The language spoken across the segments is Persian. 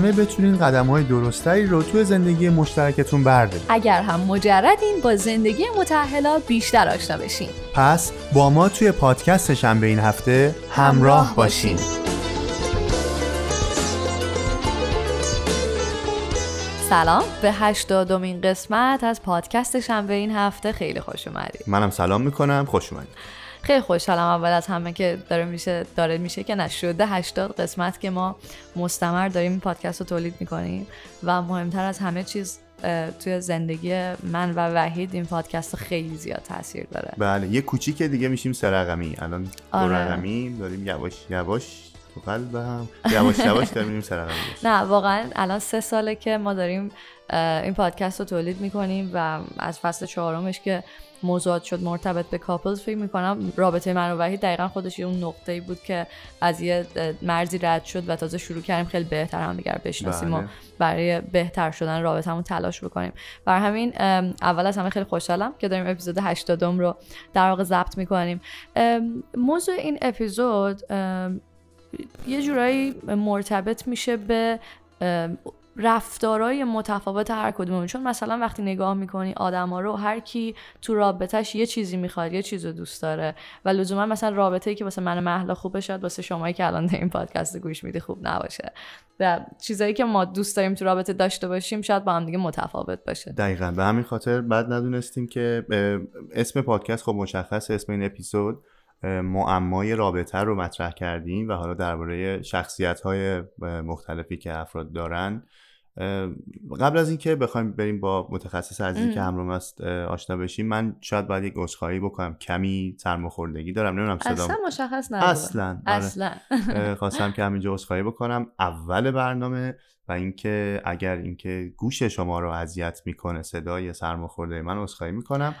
بتونین قدم های درستری رو توی زندگی مشترکتون بردارید اگر هم مجردین با زندگی متحلا بیشتر آشنا بشین. پس با ما توی پادکست شنبه این هفته همراه باشین. سلام به هشتادمین قسمت از پادکست شنبه این هفته خیلی خوش اومدید. منم سلام می‌کنم خوش اومدید. خیلی خوشحالم اول از همه که داره میشه داره میشه که نشده 80 قسمت که ما مستمر داریم این پادکست رو تولید می‌کنیم و مهمتر از همه چیز توی زندگی من و وحید این پادکست خیلی زیاد تاثیر داره. بله یه کوچیک دیگه میشیم سه رقمی. الان دو آره. رقمی داریم یواش یواش تو قلب هم یواش یواش داریم سه رقمی. نه واقعا الان سه ساله که ما داریم این پادکست رو تولید می‌کنیم و از فصل چهارمش که موضوعات شد مرتبط به کاپلز فکر می‌کنم رابطه من و وحید دقیقا خودش اون نقطه ای بود که از یه مرزی رد شد و تازه شروع کردیم خیلی بهتر هم دیگر بشناسیم و بله. برای بهتر شدن رابطمون تلاش بکنیم بر همین اول از همه خیلی خوشحالم که داریم اپیزود 80 رو در واقع ضبط می‌کنیم موضوع این اپیزود یه جورایی مرتبط میشه به رفتارهای متفاوت هر کدوممون. چون مثلا وقتی نگاه می‌کنی آدما رو هر کی تو رابطهش یه چیزی می‌خواد یه چیزو دوست داره و لزوما مثلا رابطه‌ای که واسه من و مهلا خوبه شاید واسه شمایی که الان این پادکست گوش میدی خوب نباشه. و چیزایی که ما دوست داریم تو رابطه داشته باشیم شاید با هم دیگه متفاوت باشه. دقیقا. به همین خاطر بعد ندونستیم که اسم پادکست خب مشخص اسم این اپیزود معمای رابطه رو مطرح کردیم و حالا درباره شخصیت های مختلفی که افراد دارن قبل از اینکه بخوایم بریم با متخصص عزیزی که همراه است آشنا بشیم من شاید باید یک عذرخواهی بکنم. کمی سرماخوردگی دارم نمی‌دونم صدام اصلا مشخص نبود. اصلا اصلا. خواستم که همینجا عذرخواهی بکنم. اول برنامه و اینکه اگر اینکه گوش شما رو اذیت می‌کنه صدای سرماخورده من عذرخواهی می‌کنم.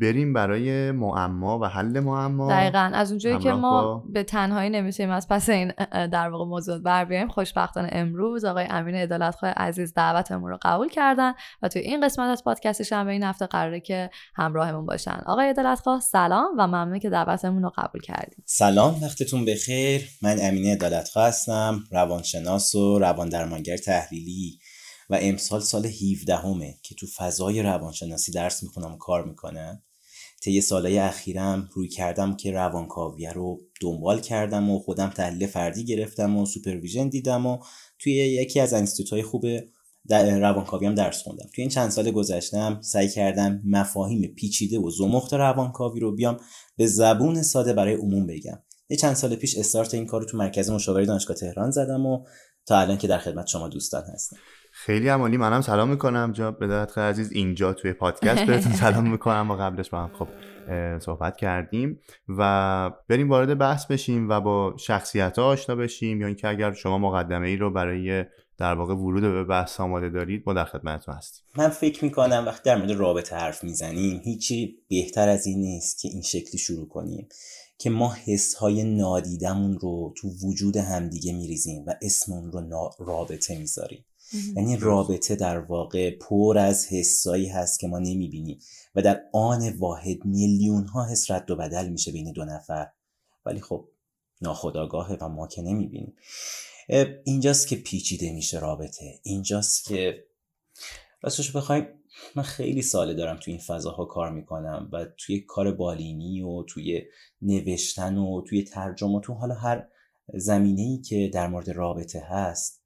بریم برای معما و حل معما. دقیقا. از اونجایی که ما با... به تنهایی نمی‌تونیم از پس این در واقع موضوع بر بیایم خوشبختانه امروز آقای امین عدالتخواه عزیز دعوتمون رو قبول کردن و توی این قسمت از پادکست شنبه این هفته قراره که همراهمون باشن. آقای عدالتخواه سلام و ممنون که دعوتمون رو قبول کردیم سلام وقتتون بخیر. من امین عدالتخواه هستم روانشناس و روان درمانگر تحلیلی. و امسال سال 17همه که تو فضای روانشناسی درس می‌خونم و کار می‌کنم. طی سالهای اخیرم رویکردم که روانکاویه رو دنبال کردم و خودم تحلیل فردی گرفتم و supervision دیدم و توی یکی از انستیتوهای خوب در روانکاوی هم درس خوندم. توی این چند سال گذشتم سعی کردم مفاهیم پیچیده و زمخت روانکاوی رو بیام به زبون ساده برای عموم بگم. یه چند سال پیش استارت این کار رو تو مرکز مشاوره دانشگاه تهران زدم و تا الان که در خدمت شما دوستان هستم. خیلی عمالی منم سلام می‌کنم. جا بدرت عزیز اینجا توی پادکست بهتون سلام می‌کنم و قبلش با هم خب صحبت کردیم و بریم وارد بحث بشیم و با شخصیت ها آشنا بشیم یا اینکه اگر شما مقدمه ای رو برای در واقع ورود به بحث آماده دارید ما در خدمتتون هستیم. من فکر می‌کنم وقتی در مورد رابطه حرف می‌زنیم هیچی بهتر از این نیست که این شکلی شروع کنیم که ما حس های نادیدمون رو تو وجود همدیگه میریزیم و اسم اون رو رابطه می‌ذاریم. یعنی رابطه در واقع پر از حسایی هست که ما نمی‌بینیم. و در آن واحد میلیون ها حس رد و بدل میشه بین دو نفر. ولی خب ناخداگاهه و ما که نمی‌بینیم. اینجاست که پیچیده میشه رابطه. اینجاست که راستش بخوایم من خیلی ساله دارم توی این فضاها کار می‌کنم و توی کار بالینی و توی نوشتن و توی ترجمه و تو حالا هر زمینه ای که در مورد رابطه هست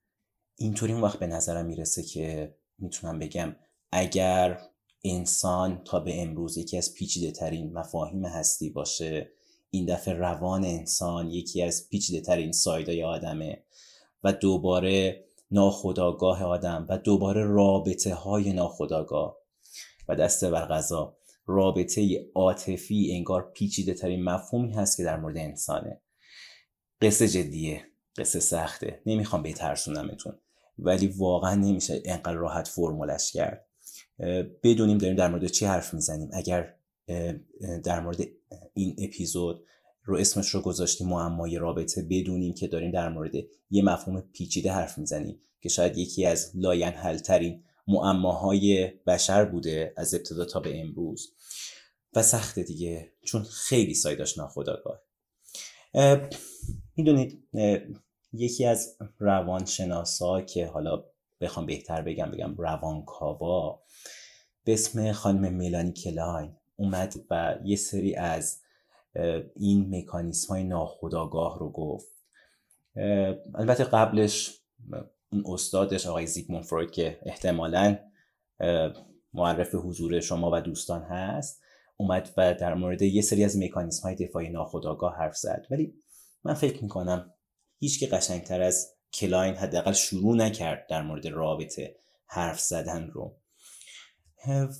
اینطوری اون وقت به نظرم می‌رسه که می‌تونم بگم اگر انسان تا به امروز یکی از پیچیده ترین مفاهیم هستی باشه این دفعه روان انسان یکی از پیچیده ترین سایدای آدمه و دوباره ناخداگاه آدم و دوباره رابطه های ناخداگاه و دسته بر غذا رابطه عاطفی انگار پیچیده ترین مفهومی هست که در مورد انسانه. قصه جدیه قصه سخته. نمی‌خوام بترسونمتون ولی واقعا نمیشه انقدر راحت فرمولش کرد. بدونیم داریم در مورد چی حرف می‌زنیم. اگر در مورد این اپیزود رو اسمش رو گذاشتیم معمای رابطه بدونیم که داریم در مورد یه مفهوم پیچیده حرف می‌زنیم که شاید یکی از لاین ترین معماهای بشر بوده از ابتدا تا به امروز. و سخته دیگه چون خیلی سایداش ناخداگاه می‌دونید یکی از روانشناسا که حالا بخوام بهتر بگم بگم روانکاوا به اسم خانم ملانی کلاین اومد و یه سری از این مکانیسم های ناخودآگاه رو گفت. البته قبلش اون استادش آقای زیگموند فروید که احتمالا معرف حضور شما و دوستان هست اومد و در مورد یه سری از مکانیسم های دفاعی ناخودآگاه حرف زد. ولی من فکر می‌کنم هیچ کس قشنگتر از کلاین حداقل شروع نکرد در مورد رابطه حرف زدن رو.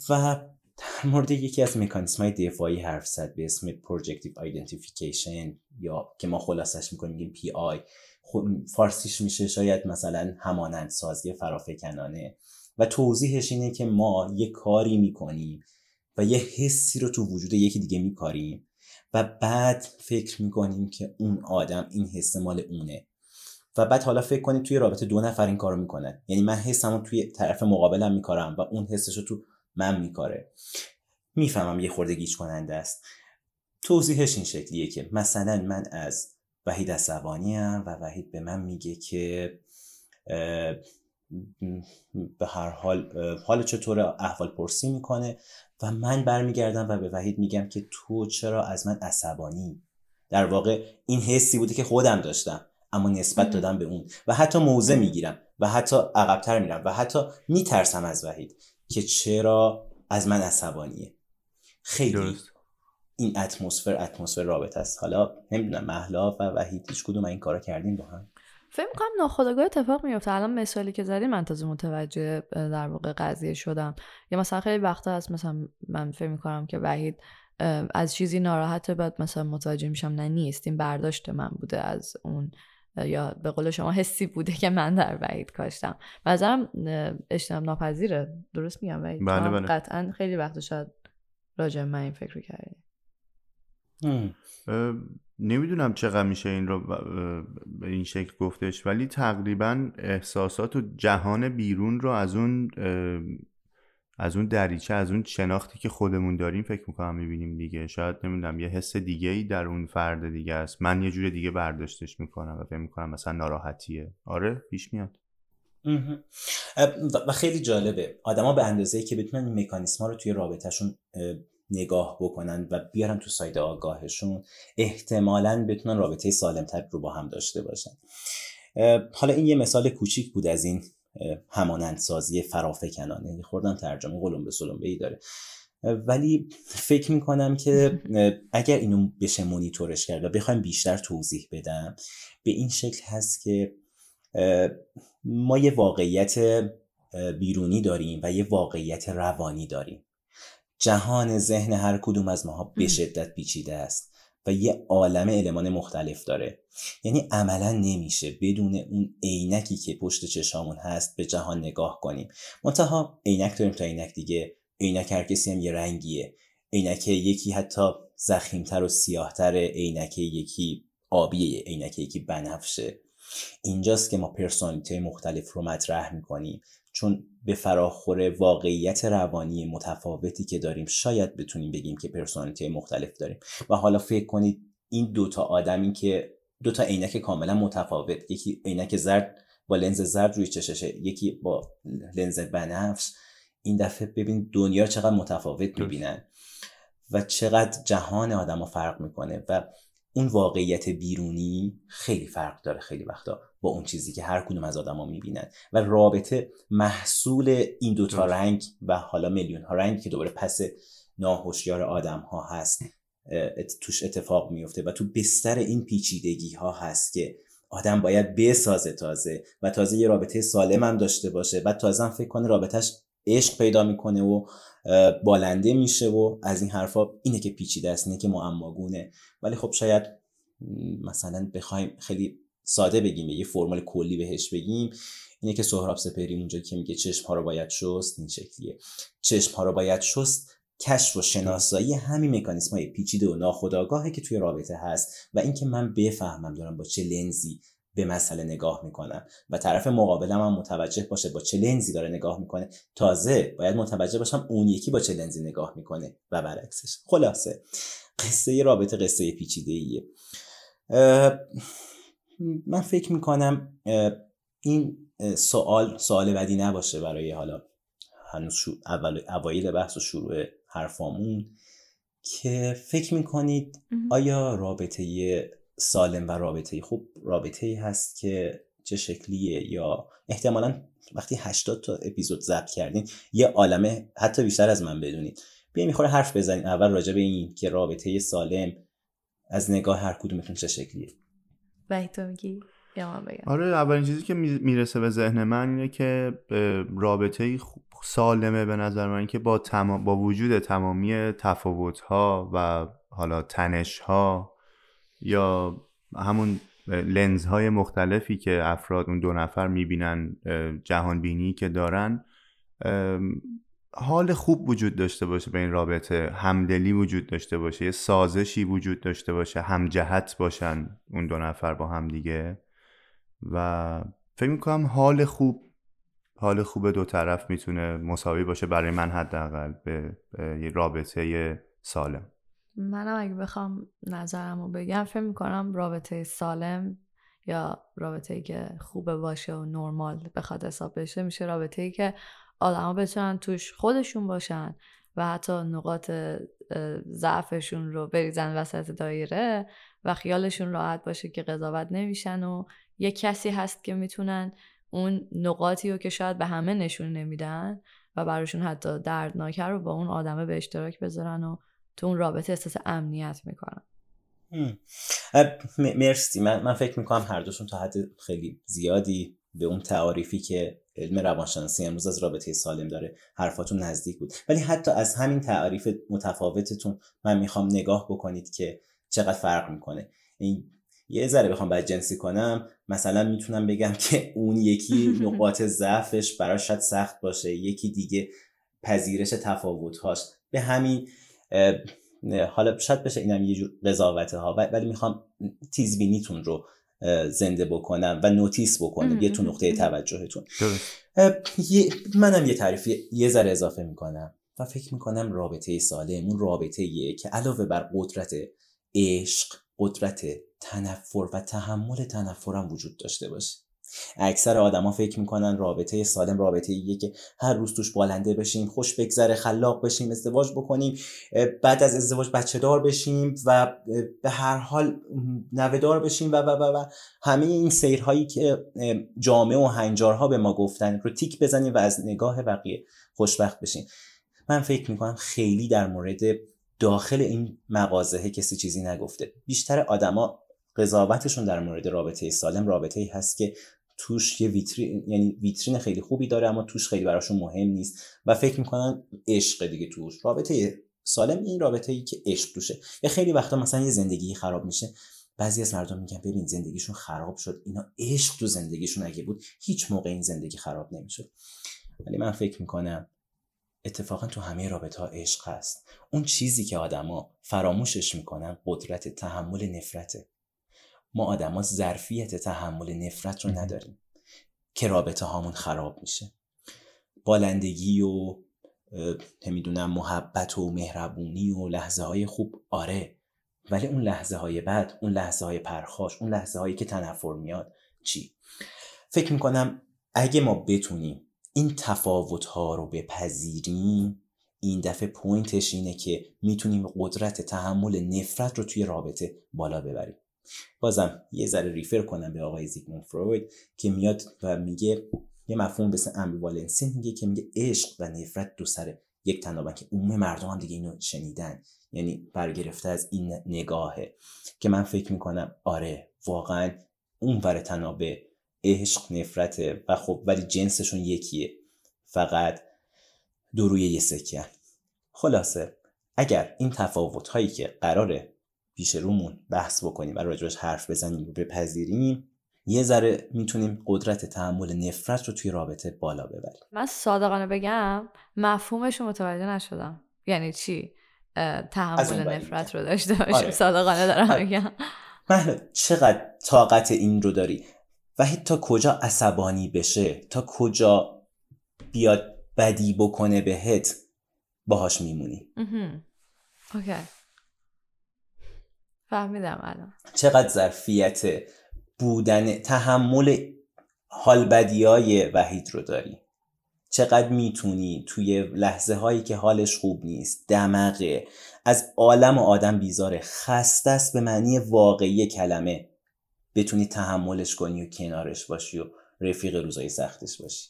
و در مورد یکی از مکانیسم های دفاعی حرف زد به اسم Projective Identification یا که ما خلاصش می‌کنیم پی آی فارسیش میشه شاید مثلا همانند سازی فرافکنانه. و توضیحش اینه که ما یه کاری می‌کنیم و یه حسی رو تو وجود یکی دیگه میکاریم. و بعد فکر می‌کنیم که اون آدم این حس مال اونه. و بعد حالا فکر کنید توی رابطه دو نفر این کارو می‌کنن یعنی من حسمو توی طرف مقابلم میکارم و اون حسش رو تو من میکاره. می‌فهمم یه خورده گیج کننده است. توضیحش این شکلیه که مثلا من از وحید عصبانی و وحید به من میگه که به هر حال حال چطور احوال پرسی می‌کنه و من برمیگردم و به وحید میگم که تو چرا از من عصبانی؟ در واقع این حسی بوده که خودم داشتم اما نسبت دادم به اون. و حتی موضع می‌گیرم و حتی عقبتر میرم و حتی میترسم از وحید که چرا از من عصبانیه. خیلی درست. این اتمسفر اتمسفر رابطه است. حالا نمی‌دونم محلا و وحید هیچ کدوم این کارا کردیم با هم؟ فکر می‌کنم ناخداگاه اتفاق میفته الان مثالی که زدی من تازه متوجه در واقع قضیه شدم. یا مثلا خیلی وقتا هست مثلا من فکر می‌کنم که وحید از چیزی ناراحته بعد مثلا متوجه میشم نه نیست. این برداشت من بوده از اون یا به قول شما حسی بوده که من در وحید کاشتم. نظرم اجتناب ناپذیره. درست میگم وحید؟ بله بله. قطعا خیلی وقت شاید راجع من این فکر کردی. نمی‌دونم چقدر میشه این رو به این شکل گفتش ولی تقریبا احساسات و جهان بیرون رو از اون از اون دریچه از اون شناختی که خودمون داریم فکر می‌کنم می‌بینیم دیگه. شاید نمی‌دونم یه حس دیگه ای در اون فرد دیگه است. من یه جور دیگه برداشتش می‌کنم و فکر می‌کنم مثلا ناراحتیه. آره پیش میاد. و خیلی جالبه. آدما به اندازه که بتونن این مکانیسم رو توی رابطهشون نگاه بکنن و بیارن تو ساید آگاهشون احتمالا بتونن رابطه سالمتر رو با هم داشته باشن. حالا این یه مثال کوچیک بود از این همانندسازی فرافکنانه یه خوردم ترجمه قلم به سلمبه ای داره ولی فکر می‌کنم که اگر اینو بشه مونیتورش کرد و بخوایم بیشتر توضیح بدم به این شکل هست که ما یه واقعیت بیرونی داریم و یه واقعیت روانی داریم. جهان ذهن هر کدوم از ماها به شدت پیچیده است و یه عالم المان مختلف داره. یعنی عملا نمیشه بدون اون عینکی که پشت چشامون هست به جهان نگاه کنیم. منتها عینک داریم تا عینک دیگه. عینک هر کسی هم یه رنگیه. عینک یکی حتی ضخیمتر و سیاهتر عینک یکی آبیه عینک یکی بنفشه. اینجاست که ما personality مختلف رو مطرح می‌کنیم. چون به فراخور واقعیت روانی متفاوتی که داریم شاید بتونیم بگیم که personality مختلف داریم. و حالا فکر کنید این دوتا آدمی که دوتا عینک کاملا متفاوت یکی عینک زرد با لنز زرد روی چششه یکی با لنز بنفش این دفعه ببین دنیا چقدر متفاوت می‌بینن و چقدر جهان آدم ها فرق می‌کنه. و اون واقعیت بیرونی خیلی فرق داره خیلی وقتا با اون چیزی که هر کدوم از آدما می‌بینن. و رابطه محصول این دوتا رنگ و حالا میلیون ها رنگ که دوباره پس ناهوشیار آدم ها هست توش اتفاق میفته و تو بستر این پیچیدگی ها هست که آدم باید بسازه تازه و تازه یه رابطه سالم هم داشته باشه و تازه هم فکر کنه رابطهش عشق پیدا می‌کنه و بالنده میشه و از این حرفا اینه که پیچیده است اینه که معماگونه. ولی خب شاید مثلا بخوایم خیلی ساده بگیم یه فرمال کلی بهش بگیم. اینه که سهراب سپهری اونجا که میگه چشم ها رو باید شست این شکلیه. چشم ها رو باید شست کشف و شناسایی همین مکانیسم های پیچیده و ناخودآگاهه که توی رابطه هست. و اینکه من بفهمم دارم با چه لنزی به مسئله نگاه می‌کنم. و طرف مقابلم هم متوجه باشه با چه لنزی داره نگاه می‌کنه. تازه باید متوجه باشم اون یکی با چه لنزی نگاه می‌کنه و برعکسش. خلاصه. قصه رابطه قصه پیچیده ایه من فکر می‌کنم این سوال سوال بدی نباشه برای حالا هنوز اول اوایل بحث و شروع حرفامون. که فکر می‌کنید آیا رابطه سالم و رابطه خوب رابطه ای هست که چه شکلیه یا احتمالا وقتی 80 تا اپیزود ضبط کردین یه عالمه حتی بیشتر از من بدونید بیا می‌خوره حرف بزنید اول راجع به این که رابطه سالم از نگاه هر کدومتون چه شکلیه. وحید تو میگی؟ یا من بگم؟ آره اولین چیزی که می‌رسه به ذهن من اینه که رابطه سالمه به نظر من که با, تمام با وجود تمامی تفاوت ها و حالا تنش ها یا همون لنز های مختلفی که افراد اون دو نفر می‌بینن جهان بینی که دارن حال خوب وجود داشته باشه به این رابطه همدلی وجود داشته باشه یه سازشی وجود داشته باشه همجهت باشن اون دو نفر با هم دیگه. و فکر می‌کنم حال خوب حال خوب دو طرف می‌تونه مساوی باشه برای من حداقل به یه رابطه سالم. منم اگه بخوام نظرم رو بگم فکر می‌کنم رابطه سالم یا رابطه ای که خوبه باشه و نرمال بخواد حساب بشه میشه رابطه ای که آدما بتونن توش خودشون باشن و حتی نقاط ضعفشون رو بریزن وسط دایره و خیالشون راحت باشه که قضاوت نمیشن و یه کسی هست که می‌تونن اون نقاطی رو که شاید به همه نشون نمیدن و براشون حتی دردناکه رو با اون آدمه به اشتراک بذارن و تو اون رابطه احساس امنیت می‌کنن مرسی. من, من فکر می‌کنم هر دوشون تا حد خیلی زیادی به اون تعاریفی که علم روانشناسی امروز از رابطه سالم داره حرفاتون نزدیک بود. ولی حتی از همین تعاریف متفاوتتون من می‌خوام نگاه بکنید که چقدر فرق می‌کنه. این یه ذره بخوام بعد جنسی کنم. مثلا می‌تونم بگم که اون یکی نقاط ضعفش براش شاید سخت باشه. یکی دیگه پذیرش تفاوتهاش. به همین حالا شاید بشه اینم یه جور قضاوته ها ولی می‌خوام تیزبینیتون رو زنده بکنم و نوتیس بکنم یه تو نقطه توجهتون. منم یه تعریف یه ذره اضافه می‌کنم و فکر می‌کنم رابطه سالم اون رابطه یه که علاوه بر قدرت عشق قدرت تنفر و تحمل تنفرم وجود داشته باشه. اکثر آدما فکر می‌کنن رابطه سالم رابطه ایه که هر روز توش بالنده بشیم خوش بگذره خلاق بشیم ازدواج بکنیم بعد از ازدواج بچه دار بشیم و به هر حال نوهدار بشیم و و و, و. همه این سیرهایی که جامعه و هنجارها به ما گفتن رو تیک بزنیم و از نگاه بقیه خوشبخت بشیم. من فکر می‌کنم خیلی در مورد داخل این مغازه کسی چیزی نگفته. بیشتر آدما قضاوتشون در مورد رابطه سالم رابطه ای هست که توش یه ویترین یعنی ویترین خیلی خوبی داره اما توش خیلی براشون مهم نیست. و فکر می‌کنن عشق دیگه توش. رابطه سالم این رابطه ای که عشق توشه. یا خیلی وقتا مثلا یه زندگی خراب میشه. بعضی از مردم میگن ببین زندگیشون خراب شد. اینا عشق تو زندگیشون اگه بود هیچ موقع این زندگی خراب نمی‌شد. ولی من فکر می‌کنم اتفاقا تو همه رابطه ها عشق هست. اون چیزی که آدما فراموشش می‌کنن قدرت تحمل نفرته. ما آدما ظرفیت تحمل نفرت رو نداریم که رابطه هامون خراب میشه. بالندگی و نمی‌دونم محبت و مهربونی و لحظه های خوب آره. ولی اون لحظه های بعد اون لحظه های پرخاش اون لحظه هایی که تنفر میاد چی؟ فکر می‌کنم اگه ما بتونیم این تفاوت ها رو بپذیریم این دفعه point ش اینه که می‌تونیم قدرت تحمل نفرت رو توی رابطه بالا ببریم. بازم یه ذره refer کنم به آقای زیگموند فروید که میاد و میگه یه مفهوم مثل ambivalence ی میگه که میگه عشق و نفرت دو سر یک طنابن که عموم مردم هم دیگه اینو شنیدن. یعنی برگرفته از این نگاهه. که من فکر می‌کنم آره واقعا اون ور تنابه عشق نفرته و خب ولی جنسشون یکیه. فقط دو روی یه سکه. خلاصه اگر این تفاوت هایی که قراره پیش رومون بحث بکنیم و راجبش حرف بزنیم و بپذیریم یه ذره می‌تونیم قدرت تحمل نفرت رو توی رابطه بالا ببریم. من صادقانه بگم مفهومش رو متوجه نشدم. یعنی چی؟ تحمل نفرت رو داشته باشیم. آره. صادقانه دارم آره. میگم. چقدر طاقت این رو داری؟ وحید تا کجا عصبانی بشه؟ تا کجا بیاد بدی بکنه بهت؟ باهاش میمونی. اوکی. فهمیدم الان. چقدر ظرفیت بودن تحمل حال بدی های وحید رو داری. چقدر می‌تونی توی لحظه هایی که حالش خوب نیست دمغه از عالم و آدم بیزاره خسته است به معنی واقعی کلمه بتونی تحملش کنی و کنارش باشی و رفیق روزای سختش باشی.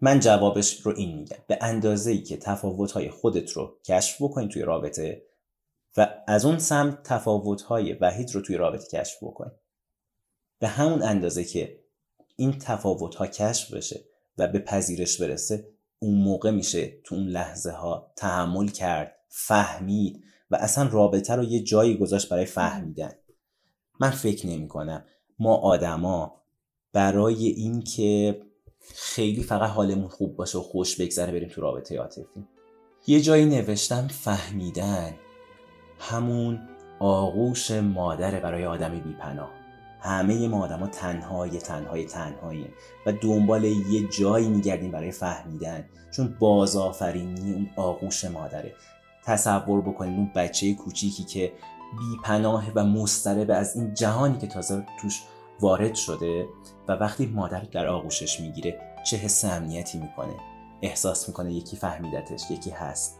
من جوابش رو این میگم. به اندازه ای که تفاوت های خودت رو کشف بکنی توی رابطه و از اون سمت تفاوت های وحید رو توی رابطه کشف بکنی به همون اندازه که این تفاوت ها کشف بشه و به پذیرش برسه اون موقع میشه تو اون لحظه ها تحمل کرد فهمید و اصلا رابطه رو یه جایی گذاشت برای فهمیدن. من فکر نمی کنم ما آدما برای اینکه خیلی فقط حالمون خوب باشه و خوش بگذره بریم تو رابطه عاطفی. یه جایی نوشتم فهمیدن. همون آغوش مادره برای آدم بیپناه. همه ما آدم ها تنهای تنهای تنهایی و دنبال یه جایی میگردیم برای فهمیدن. چون بازآفرینی اون آغوش مادره. تصور بکنید اون بچه کوچیکی که بیپناه و مسترب از این جهانی که تازه توش وارد شده و وقتی مادر در آغوشش می‌گیره چه حس امنیتی می‌کنه. احساس می‌کنه یکی فهمیدتش یکی هست.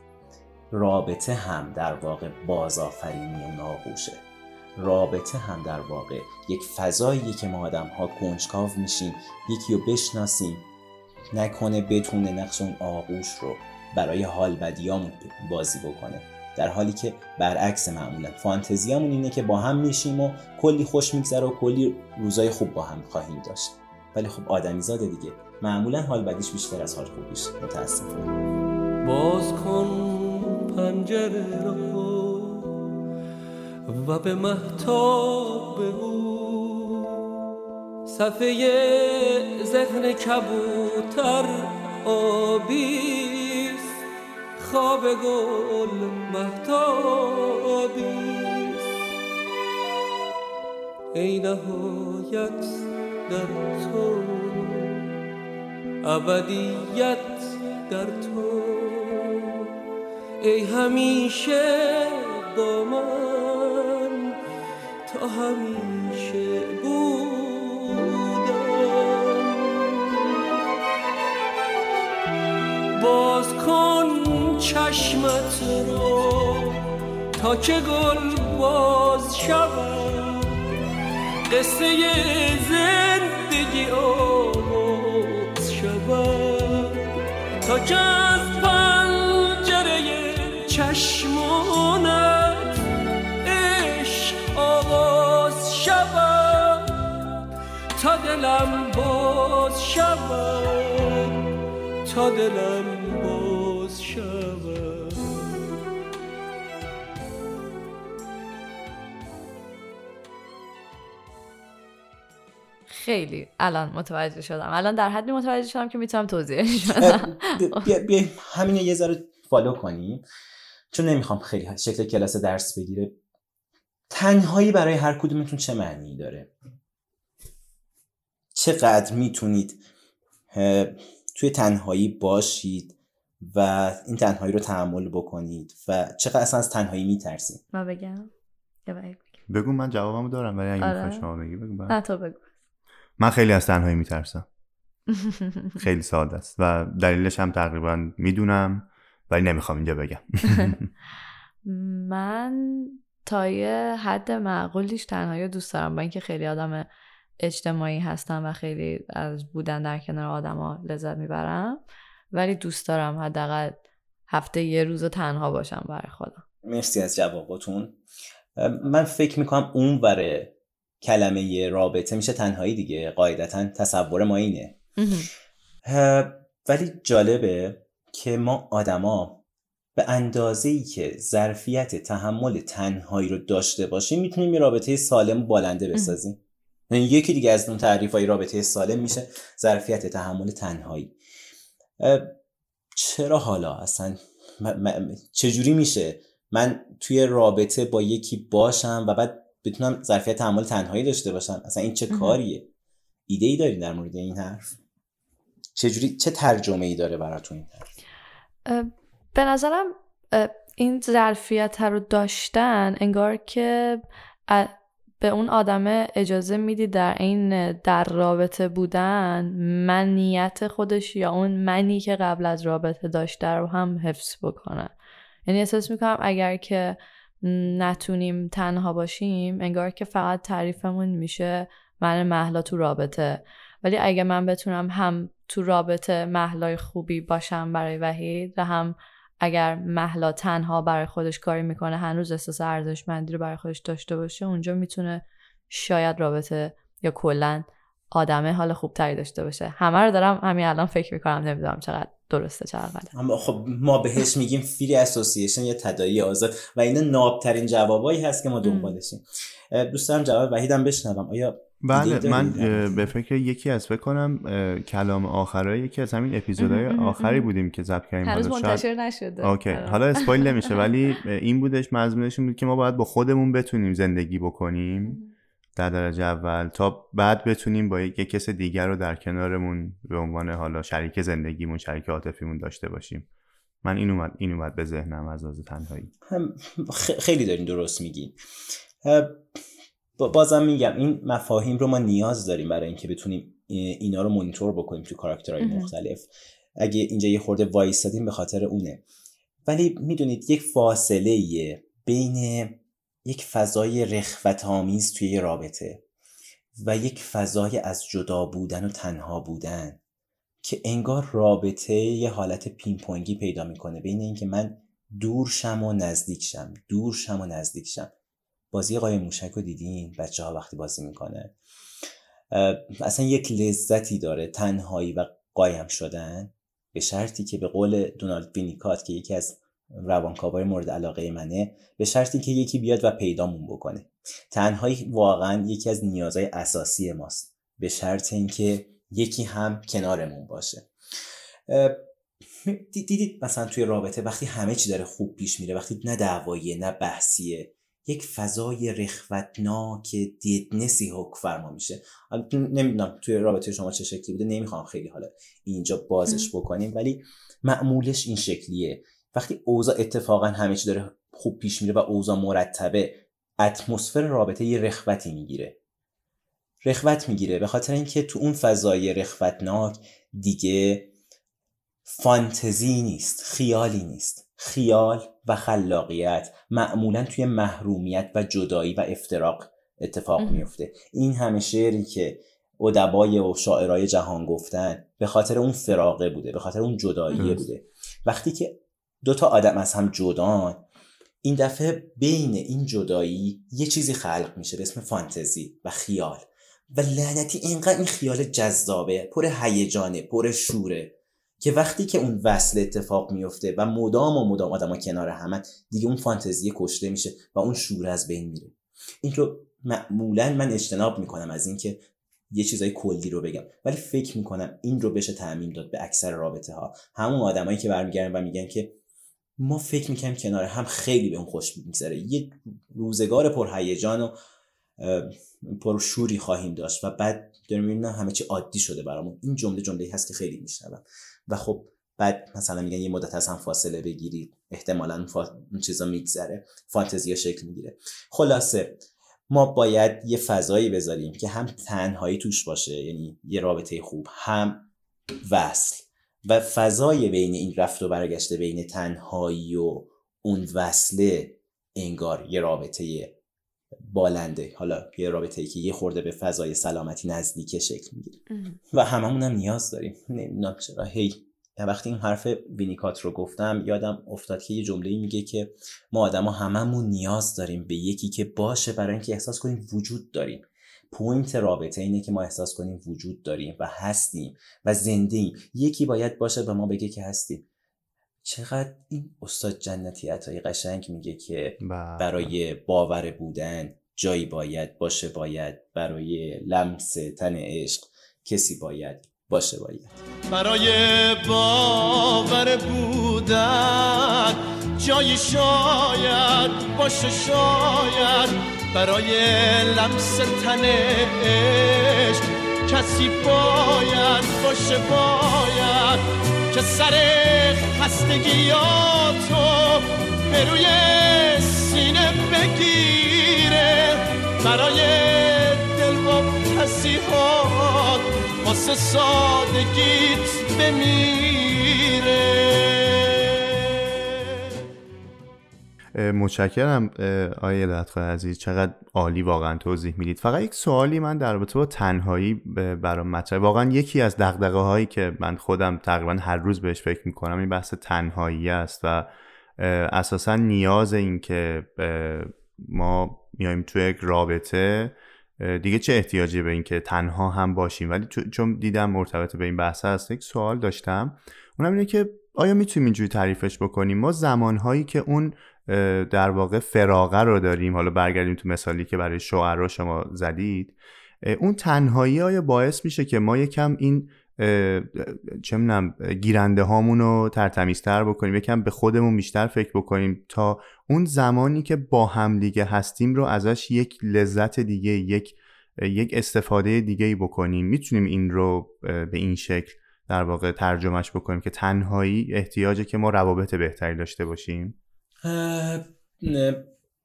رابطه هم در واقع بازآفرینی اون آغوشه رابطه هم در واقع یک فضاییه که ما آدم ها کنجکاو میشیم یکی رو بشناسیم. نکنه بتونه نقش اون آغوش رو برای حال بدیامون بازی بکنه. در حالی که برعکس معمولا فانتزیامون اینه که با هم میشیم و کلی خوش میگذره و کلی روزای خوب با هم خواهیم داشت. ولی خب آدمی زاده دیگه. معمولا حال بدیش بیشتر از حال خوبیش. متاسفانه. باز کن پنجره و به محتاب او صفحه ذهن کبوتر آبیست خواب گل محتابیست ای نهایت در تو ابدیت در تو ای همیشه با من تا همیشه بودم. باز کن چشمت رو تا که گل باز شود. قصه زندگی آغاز شود. تا که دلم باز شود تا دلم باز شود. خیلی الان متوجه شدم. الان در حدی متوجه شدم که می‌تونم توضیحش بدم. بیا همین یه ذره فالو کنیم. چون نمی‌خوام خیلی شکل کلاس درس بگیره. تنهایی برای هر کدومتون چه معنی داره؟ چقدر می‌تونید توی تنهایی باشید و این تنهایی رو تحمل بکنید و چقدر اصلا از تنهایی میترسید؟ ما بگم؟ بگو من جوابمو دارم ولی اگه آره. شما بگی بگو نه تو بگو. من خیلی از تنهایی میترسم. خیلی ساده است و دلیلش هم تقریبا می‌دونم ولی نمی‌خوام اینجا بگم. من تا یه حد معقولیش تنهایی دوست دارم با اینکه خیلی آدم اجتماعی هستم و خیلی از بودن در کنار آدما لذت می‌برم. ولی دوست دارم حداقل هفته یه روز تنها باشم برای خودم. مرسی از جواباتون من فکر می‌کنم اون بره کلمه رابطه میشه تنهایی دیگه. قاعدتا تصور ما اینه. ولی جالبه که ما آدما به اندازه ای که ظرفیت تحمل تنهایی رو داشته باشیم می‌تونیم یه رابطه سالم بالنده بسازیم. یکی دیگه از اون تعریف های رابطه سالم میشه ظرفیت تحمل تنهایی. چرا حالا اصلا؟ چجوری میشه؟ من توی رابطه با یکی باشم و بعد بتونم ظرفیت تحمل تنهایی داشته باشم؟ اصلا این چه کاریه؟ ایده ای داری در مورد این حرف؟ چجوری چه ترجمه ای داره براتون این حرف؟ به نظرم این ظرفیت رو داشتن انگار که به اون آدم اجازه میدی در این در رابطه بودن منیت خودش یا اون منی که قبل از رابطه داشته رو هم حفظ بکنه. یعنی احساس می‌کنم اگر که نتونیم تنها باشیم انگار که فقط تعریفمون میشه من محلا تو رابطه. ولی اگه من بتونم هم تو رابطه محلای خوبی باشم برای وحید و هم اگر محلا تنها برای خودش کاری می‌کنه هنوز احساس ارزشمندی رو برای خودش داشته باشه اونجا می‌تونه شاید رابطه یا کلا آدمه حال خوبتری داشته باشه. همه رو دارم همین الان فکر می‌کنم نمی‌دونم چقدر درسته چقدر اما خب ما بهش میگیم فری اسوسییشن یا تدایی آزاد و این نابترین جوابایی هست که ما دنبالشیم. دوست دارم جواب وحیدم بشنوم. آیا بله من به فکر یکی از فکر کنم کلام آخرای یکی از همین اپیزودهای آخری بودیم که ضبط کردیم. هنوز منتشر نشده. اوکی. حالا اسپایل نمیشه ولی این بودش مضمونش بود که ما باید با خودمون بتونیم زندگی بکنیم. در درجه اول تا بعد بتونیم با یک کس دیگر رو در کنارمون به عنوان حالا شریک زندگیمون شریک عاطفیمون داشته باشیم. من این اومد این اومد به ذهنم از از تنهایی. خیلی دارین درست میگین. بازم میگم این مفاهیم رو ما نیاز داریم برای اینکه بتونیم اینا رو مونیتور بکنیم تو کاراکترهای مختلف. اگه اینجا یه خورده وایستادیم به خاطر اونه. ولی می‌دونید یک فاصله بین یک فضای رخوت آمیز توی یه رابطه و یک فضای از جدا بودن و تنها بودن که انگار رابطه یه حالت پینپونگی پیدا می‌کنه. بین اینکه من دور شم و نزدیک شم دور شم و نزدیک شم. بازی قای موشک رو دیدین؟ بچه ها وقتی بازی می‌کنه. اصلا یک لذتی داره تنهایی و قایم شدن به شرطی که به قول دونالد وینیکات که یکی از روانکاوای مورد علاقه منه به شرطی که یکی بیاد و پیدامون بکنه. تنهایی واقعا یکی از نیازهای اساسی ماست. به شرط اینکه یکی هم کنارمون باشه. دیدید مثلا توی رابطه وقتی همه چی داره خوب پیش میره وقتی نه دعواییه نه بحثیه یک فضای رخوتناک دیدنسی حک فرما میشه نمی‌دونم توی رابطه شما چه شکلی بوده نمی‌خوام خیلی حالا اینجا بازش بکنیم ولی معمولش این شکلیه. وقتی اوضاع اتفاقا همه چی داره خوب پیش میره و اوضاع مرتبه اتمسفر رابطه یه رخوتی می‌گیره. رخوت می‌گیره به خاطر اینکه تو اون فضای رخوتناک دیگه فانتزی نیست خیالی نیست. خیال و خلاقیت معمولا توی محرومیت و جدایی و افتراق اتفاق میفته این همه شعری که ادبای و شاعرای جهان گفتن به خاطر اون فراقه بوده به خاطر اون جداییه بوده. وقتی که دو تا آدم از هم جدان این دفعه بین این جدایی یه چیزی خلق میشه به اسم فانتزی و خیال. و لعنتی اینقدر این خیال جذابه پر هیجانه پر شوره. که وقتی که اون وصل اتفاق میفته و مدام و مدام آدم کنار همه دیگه اون فانتزی کشته میشه و اون شور از بین میره. این رو معمولا من اجتناب می‌کنم از اینکه یه چیزای کلی رو بگم. ولی فکر می‌کنم این رو بشه تعمین داد به اکثر رابطه ها همون آدمایی که برمیگردن و میگن که ما فکر می‌کنیم کنار هم خیلی به اون خوش میگذره. یه روزگار پرهیجان و پر شوری خواهیم داشت و بعد داریم می‌بینم همه چی عادی شده برامون. این جمله جمله هست که خیلی میشنوم. و خب بعد مثلا میگن یه مدت از هم فاصله بگیرید. احتمالا فا... چیزا میگذره. فانتزیا شکل می‌گیره. خلاصه ما باید یه فضایی بذاریم که هم تنهایی توش باشه یعنی یه رابطه خوب هم وصل. و فضای بین این رفت و برگشته بین تنهایی و اون وصله انگار یه رابطه بالنده. حالا یه رابطه ای که یه خورده به فضای سلامتی نزدیک شکل می‌گیره. و هممون هم نیاز داریم. نمی‌دونم چرا. هی وقتی این حرف وینیکات رو گفتم یادم افتاد که یه جمله میگه که ما آدما هممون نیاز داریم به یکی که باشه برای اینکه احساس کنیم وجود داریم. point رابطه اینه که ما احساس کنیم وجود داریم و هستیم و زنده ایم یکی باید باشه به ما بگه که هستیم. چقدر این استاد جنتی عطایی قشنگ میگه که بله. برای باور بودن جایی باید باشه باید برای لمس تن عشق کسی باید باشه باید. برای باور بودن جایی شاید باشه شاید برای لمس تن عشق کسی باید باشه باید که سر خستگیاتو به روی سینه بگیره برای دل و پسیحات واسه سادگیت بمیره. متشکرم آیه لطفه عزیز. چقدر عالی واقعا توضیح می‌دید. فقط یک سوالی من در رابطه با تنهایی برام مطرح. واقعا یکی از دقدقه هایی که من خودم تقریبا هر روز بهش فکر می‌کنم این بحث تنهایی است و اساسا نیاز این که ما میایم توی یک رابطه دیگه چه احتیاجی به این که تنها هم باشیم؟ ولی چون دیدم مرتبط به این بحث هست یک سوال داشتم. اونم اینه که آیا می‌تونیم اینجوری تعریفش بکنیم؟ ما زمانهایی که اون در واقع فراغه رو داریم حالا برگردیم تو مثالی که برای شعرا شما زدید اون تنهایی آیا باعث میشه که ما یکم این چه می‌دونم گیرنده هامون رو ترتمیزتر بکنیم یکم به خودمون بیشتر فکر بکنیم تا اون زمانی که با هم دیگه هستیم رو ازش یک لذت دیگه یک یک استفاده دیگه ای بکنیم. می‌تونیم این رو به این شکل در واقع ترجمهش بکنیم که تنهایی احتیاجه که ما روابط بهتری داشته باشیم.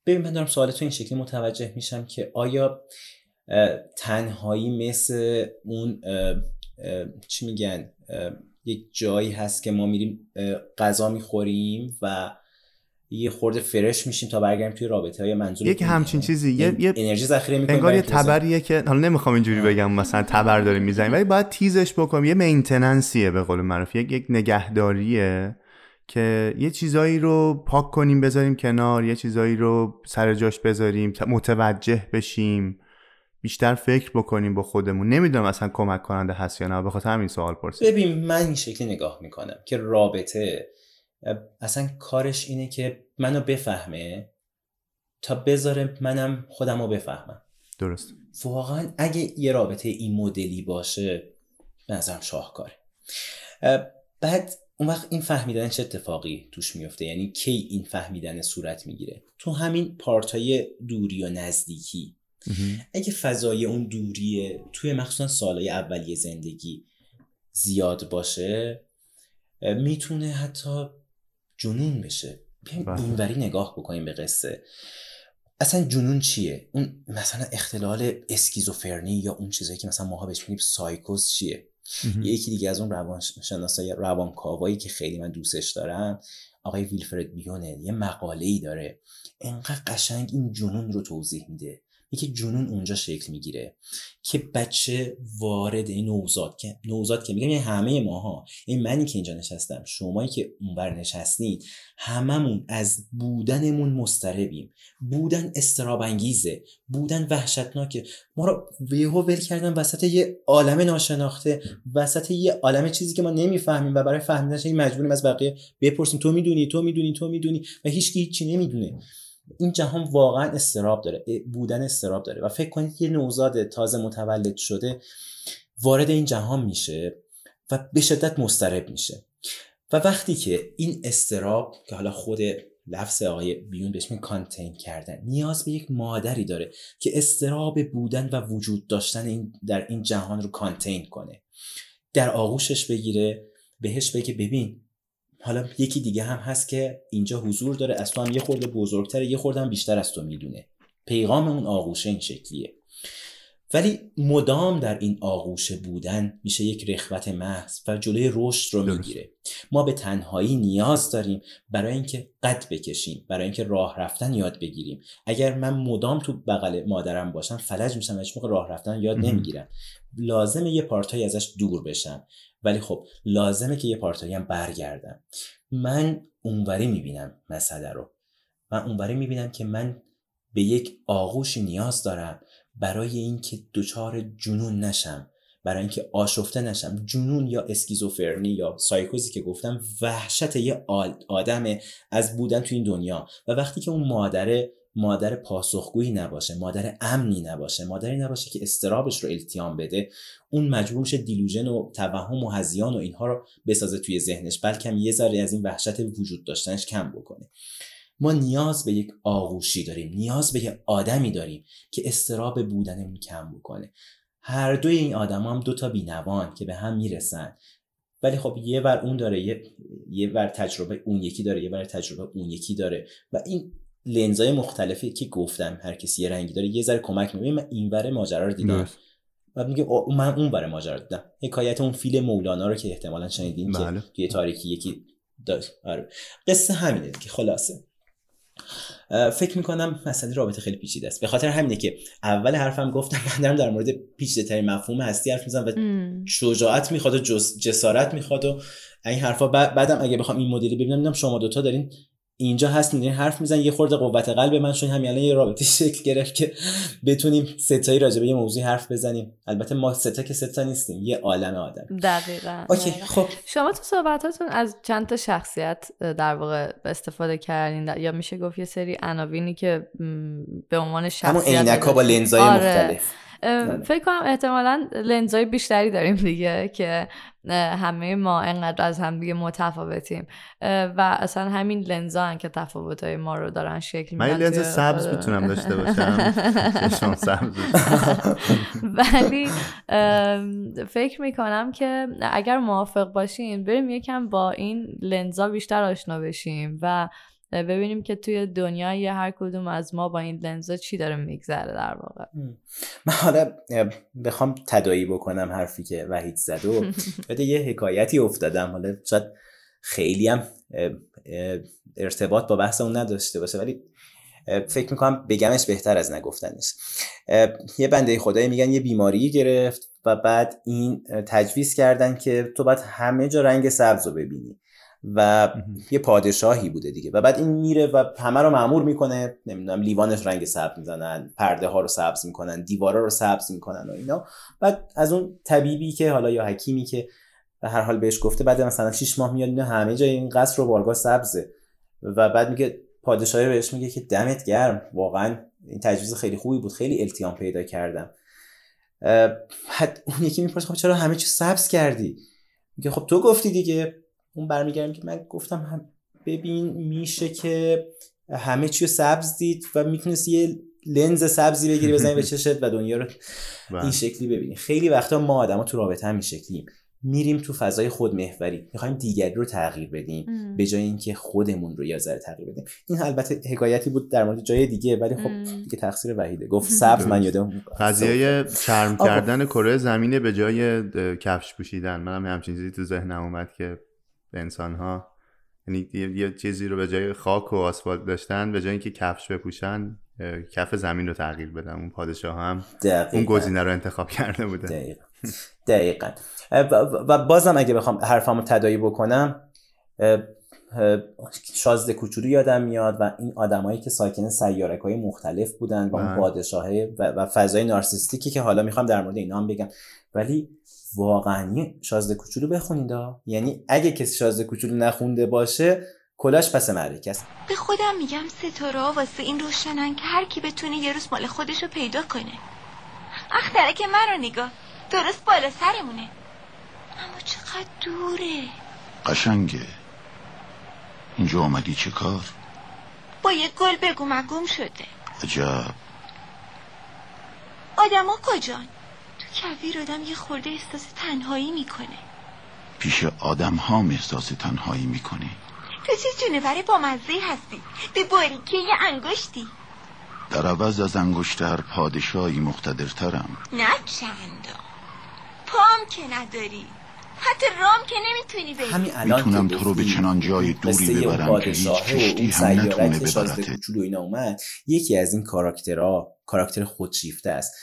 ببین من دارم سوال تو این شکلی متوجه میشم که آیا تنهایی مثل اون چی میگن؟ یک جایی هست که ما میریم غذا می‌خوریم و یه خورده فرش میشیم تا برگردیم توی رابطه های منظور یک همچین چیزی یه, یه انرژی ذخیره می‌کنیم انگار یه تبریه که حالا نمی‌خوام اینجوری بگم مثلا تبر داریم می‌زنیم ولی باید تیزش بکنیم. یه مینتننسیه به قول معروف یک یک نگهداریه که یه چیزایی رو پاک کنیم بذاریم کنار یه چیزایی رو سر جاش بذاریم متوجه بشیم. بیشتر فکر بکنیم با خودمون. نمی‌دونم اصلا کمک کننده هست یا نه. به خاطر همین سوال پرسید. ببین من این شکلی نگاه می‌کنم که رابطه اصلا کارش اینه که منو بفهمه تا بذاره منم خودم رو بفهمم. درست. واقعا اگه یه رابطه این مدلی باشه نظرم شاهکاره. بعد اون وقت این فهمیدن چه اتفاقی توش میفته یعنی کی این فهمیدن صورت می‌گیره؟ تو همین پارتای دوری و نزدیکی. اگه فضای اون دوری توی مخصوصا سالهای اولیه زندگی زیاد باشه می‌تونه حتی جنون بشه. اینوری نگاه بکنیم به قصه. اصلا جنون چیه؟ اون مثلا اختلال اسکیزوفرنی یا اون چیزایی که مثلا ماها بهش میگیم سایکوز چیه؟ یکی دیگه از اون روانشناسای روانکاوایی که خیلی من دوستش دارم آقای ویلفرد بیونه یه مقاله ای داره. انقدر قشنگ این جنون رو توضیح میده. که جنون اونجا شکل می‌گیره که بچه وارد این نوزاد که نوزاد که میگم یعنی همه ماها. این منی که اینجا نشستم شمایی که اونور نشستید هممون از بودنمون مستربیم بودن استراب انگیزه. بودن وحشتناکه. ما رو یهو ول کردن وسط یه عالم ناشناخته وسط یه عالم چیزی که ما نمی‌فهمیم و برای فهمیدنش مجبوریم از بقیه بپرسیم. تو می‌دونی تو می‌دونی تو می‌دونی و هیچکی هیچی نمی‌دونه. این جهان واقعا استراب داره بودن استراب داره. و فکر کنید یه نوزاد تازه متولد شده وارد این جهان میشه و به شدت مسترب میشه. و وقتی که این استراب که حالا خود لفظ آقای بیون بهش می کانتین کردن نیاز به یک مادری داره که استراب بودن و وجود داشتن این در این جهان رو کانتین کنه. در آغوشش بگیره بهش بگه ببین حالا یکی دیگه هم هست که اینجا حضور داره. از تو هم یه خورده بزرگتره یه خورده هم بیشتر از تو می‌دونه. پیغام اون آغوشه این شکلیه. ولی مدام در این آغوشه بودن میشه یک رخوت محض و جلوی رشد رو می‌گیره. ما به تنهایی نیاز داریم برای اینکه قد بکشیم برای اینکه راه رفتن یاد بگیریم. اگر من مدام تو بغل مادرم باشم فلج میشم هیچ موقع راه رفتن یاد نمی‌گیرم. لازمه یه پارتایی ازش دور بشم. ولی خب لازمه که یه پارتایی هم برگردم. من اونوری می‌بینم مسئله رو. من اونوری می‌بینم که من به یک آغوشی نیاز دارم برای اینکه دچار جنون نشم برای اینکه آشفته نشم. جنون یا اسکیزوفرنی یا سایکوزی که گفتم وحشت یه آدمه از بودن تو این دنیا. و وقتی که اون مادره مادر پاسخگویی نباشه مادر امنی نباشه مادری نباشه که استرابش رو التیام بده. اون مجبور شه دیلوژن و توهم و هزیان و اینها رو بسازه توی ذهنش بلکه یه ذره از این وحشت وجود داشتنش کم بکنه. ما نیاز به یک آغوشی داریم نیاز به یک آدمی داریم که استراب بودنمون کم بکنه. هر دوی این آدم هم دو تا بینوان که به هم می‌رسن. ولی خب یه بر اون داره یه یه بر تجربه اون یکی داره یه بر تجربه اون یکی داره. و این لنزای مختلفی که گفتم هر کسی یه رنگی داره یه ذره کمک می‌کنه. من این بره ماجرا رو دیدم. و میگه من اون بره ماجرا دیدم. حکایت اون فیل مولانا رو که احتمالا شنیدین بله. که توی تاریکی یکی داشت. آره. قصه همینه که خلاصه. فکر می‌کنم مسئله رابطه خیلی پیچیده است. به خاطر همینه که اول حرفم گفتم من دارم در مورد پیچیده ترین مفهوم هستی حرف می‌زنم و شجاعت می‌خواد و جسارت می‌خواد و این حرفا. بعدم اگه بخوام این مدلی ببینم شما دوتا دارین اینجا هست می‌دونی حرف میزن یه خورده قوت قلب من شون همین الان یه رابطه شکل گرفت که بتونیم ستایی راجع به یه موضوع حرف بزنیم. البته ما ستا که ستا نیستیم یه عالم آدم. دقیقا. اوکی خب. شما تو صحبتاتون از چند تا شخصیت در واقع استفاده کردین؟ یا میشه گفت یه سری عناوینی که به عنوان شخصیت همون عینک‌ها با لنزای آره. مختلف. فکر کنم احتمالا لنزای بیشتری داریم دیگه که همه ما انقدر از هم دیگه متفاوتیم. و اصلا همین لنزا هن که تفاوت های ما رو دارن شکل من لنز سبز می‌تونم داشته باشم. سبز. ولی فکر می‌کنم که اگر موافق باشین بریم یکم با این لنزا بیشتر آشنا بشیم و ببینیم که توی دنیای هر کدوم از ما با این لنزا چی داره میگذره در واقع. من حالا بخوام تدایی بکنم حرفی که وحید زد و یه حکایتی افتادم. حالا شاید خیلی هم ارتباط با بحث اون نداشته باشه ولی فکر می‌کنم بگمش بهتر از نگفتنش. یه بنده خدایی میگن یه بیماری گرفت و بعد این تجویز کردن که تو باید همه جا رنگ سبز رو ببینی. و یه پادشاهی بوده دیگه. و بعد این میره و همه رو معمور می‌کنه. نمی‌دونم لیوانش رنگ سبز می‌زنن پرده ها رو سبز می‌کنن دیوارا رو سبز می‌کنن و اینا. بعد از اون طبیبی که حالا یا حکیمی که به هر حال بهش گفته بعد مثلا 6 ماه میاد اینا همه جای این قصر و بارگاه سبزه. و بعد میگه پادشاهی بهش میگه که دمت گرم. واقعا این تجویز خیلی خوبی بود. خیلی التیام پیدا کردم. بعد اون یکی می‌پرسه خب چرا همه چی سبز کردی؟ میگه خب تو گفتی دیگه. اون برمیگردم که من گفتم هم ببین میشه که همه چی رو سبز دید و می‌تونست یه لنز سبزی بگیری بزنی به چشت و دنیا رو بله. این شکلی ببینی. خیلی وقتا ما آدما تو رابطه هم این شکلیم. میریم تو فضای خودمحوری. می‌خوایم دیگری رو تغییر بدیم. به جای اینکه خودمون رو یا ذره تغییر بدیم. این البته حکایتی بود در مورد جای دیگه ولی خب دیگه تقصیر وحیده. گفت سبز من یادم قضیه چرم کردن کره زمین به جای کفش پوشیدن. منم همچین چیزی تو ذهنم اومد که انسان ها یعنی یه چیزی رو به جای خاک و آسفالت داشتن به جای اینکه کفش بپوشن کف زمین رو تغییر بدن. اون پادشاه هم اون گزینه رو انتخاب کرده بوده. دقیقا, دقیقا. و بازم اگه بخوام حرفامو تدایی بکنم شازده کوچولو یادم میاد و این آدمایی که ساکن سیارک های مختلف بودن با اون بله. پادشاه و فضای نارسیستیکی که حالا می‌خوام در مورد اینا هم بگم. ولی واقعا شازده کوچولو بخونید یعنی اگه کسی شازده کوچولو نخونده باشه کلاش پس معرکه است. به خودم میگم ستاره واسه این روشنن که هر کی بتونه یه روز مال خودش رو پیدا کنه. اختره که من رو نگاه. درست بالا سرمونه. اما چقدر دوره. قشنگه. اینجا آمدی چه کار؟ با یه گل بگو مگم شده. عجب. آدما کجان؟ کویر آدم یه خورده احساس تنهایی می‌کنه. پیش آدم ها احساس تنهایی می‌کنه. تو چه جونور با مزه هستی. به باریکه یه انگشتی. در عوض از انگشتر پادشاهی مقتدرترم. نه چندا پام که نداری. حتی رام که نمی‌تونی بری. همین الان می‌تونم تو رو به چنان جای دوری ببرم که هیچ کشتی هم نتونه اینا اومد یکی از این کاراکترها کاراکتر خودشیفته است.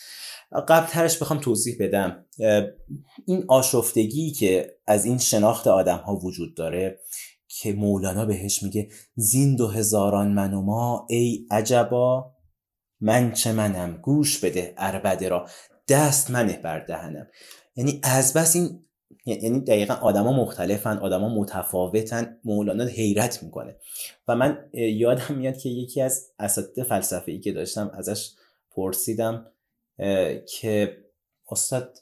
قبل ترش بخوام توضیح بدم. این آشفتگی که از این شناخت آدم ها وجود داره که مولانا بهش میگه زین دو هزاران من و ما ای عجبا من چه منم؟ گوش بده اربده را. دست منه بر دهنم. یعنی از بس این یعنی دقیقا آدما مختلفن آدما متفاوتن مولانا حیرت می‌کنه. و من یادم میاد که یکی از اساتید فلسفه ای که داشتم ازش پرسیدم که استاد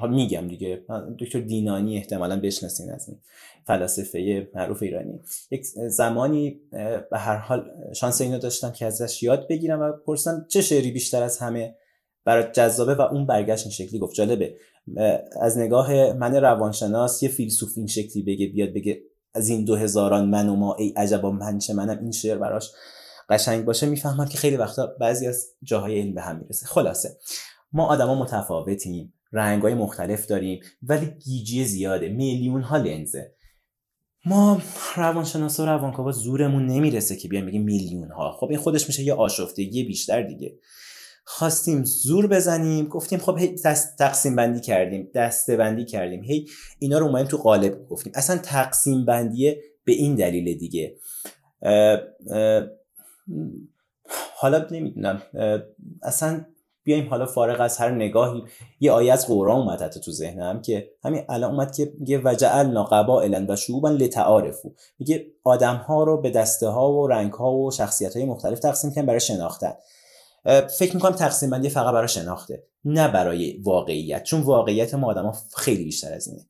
حال میگم دیگه دکتر دینانی احتمالا بشناسین از این فلاسفه معروف ایرانی. یک زمانی به هر حال شانس اینو داشتم که ازش یاد بگیرم و پرسیدم چه شعری بیشتر از همه برای جذابه و اون برگشت این شکلی گفت. جالبه. از نگاه من روانشناس یه فیلسوف این شکلی بگه بیاد بگه از این دو هزاران من و ما ای عجبا من چه منم این شعر براش. قشنگ باشه می‌فهمم که خیلی وقتا بعضی از جاهای علم به هم می‌رسه. خلاصه ما آدما متفاوتیم رنگای مختلف داریم ولی گیجی زیاده میلیون ها لنزه ما روانشناسا و روانکاوا زورمون نمی‌رسه که بیایم بگیم میلیون ها خب این خودش میشه یه آشفتگی بیشتر دیگه. خواستیم زور بزنیم گفتیم خب هی تقسیم بندی کردیم دسته بندی کردیم. هی اینا رو اومدیم تو قالب گفتیم. اصلا تقسیم بندیه به این دلیل دیگه. حالا نمی‌دونم اصلا بیایم حالا فارغ از هر نگاهی. یه آیه از قرآن اومد حتی تو ذهنم که همین الان اومد که میگه وجعلنا قبائلا و شعوبا لتعارفو میگه آدم ها رو به دسته ها و رنگ ها و شخصیت های مختلف تقسیم کردن برای شناختن. فکر می‌کنم تقسیم بندی فقط برای شناخته نه برای واقعیت چون واقعیت ما آدم ها خیلی بیشتر از اینه.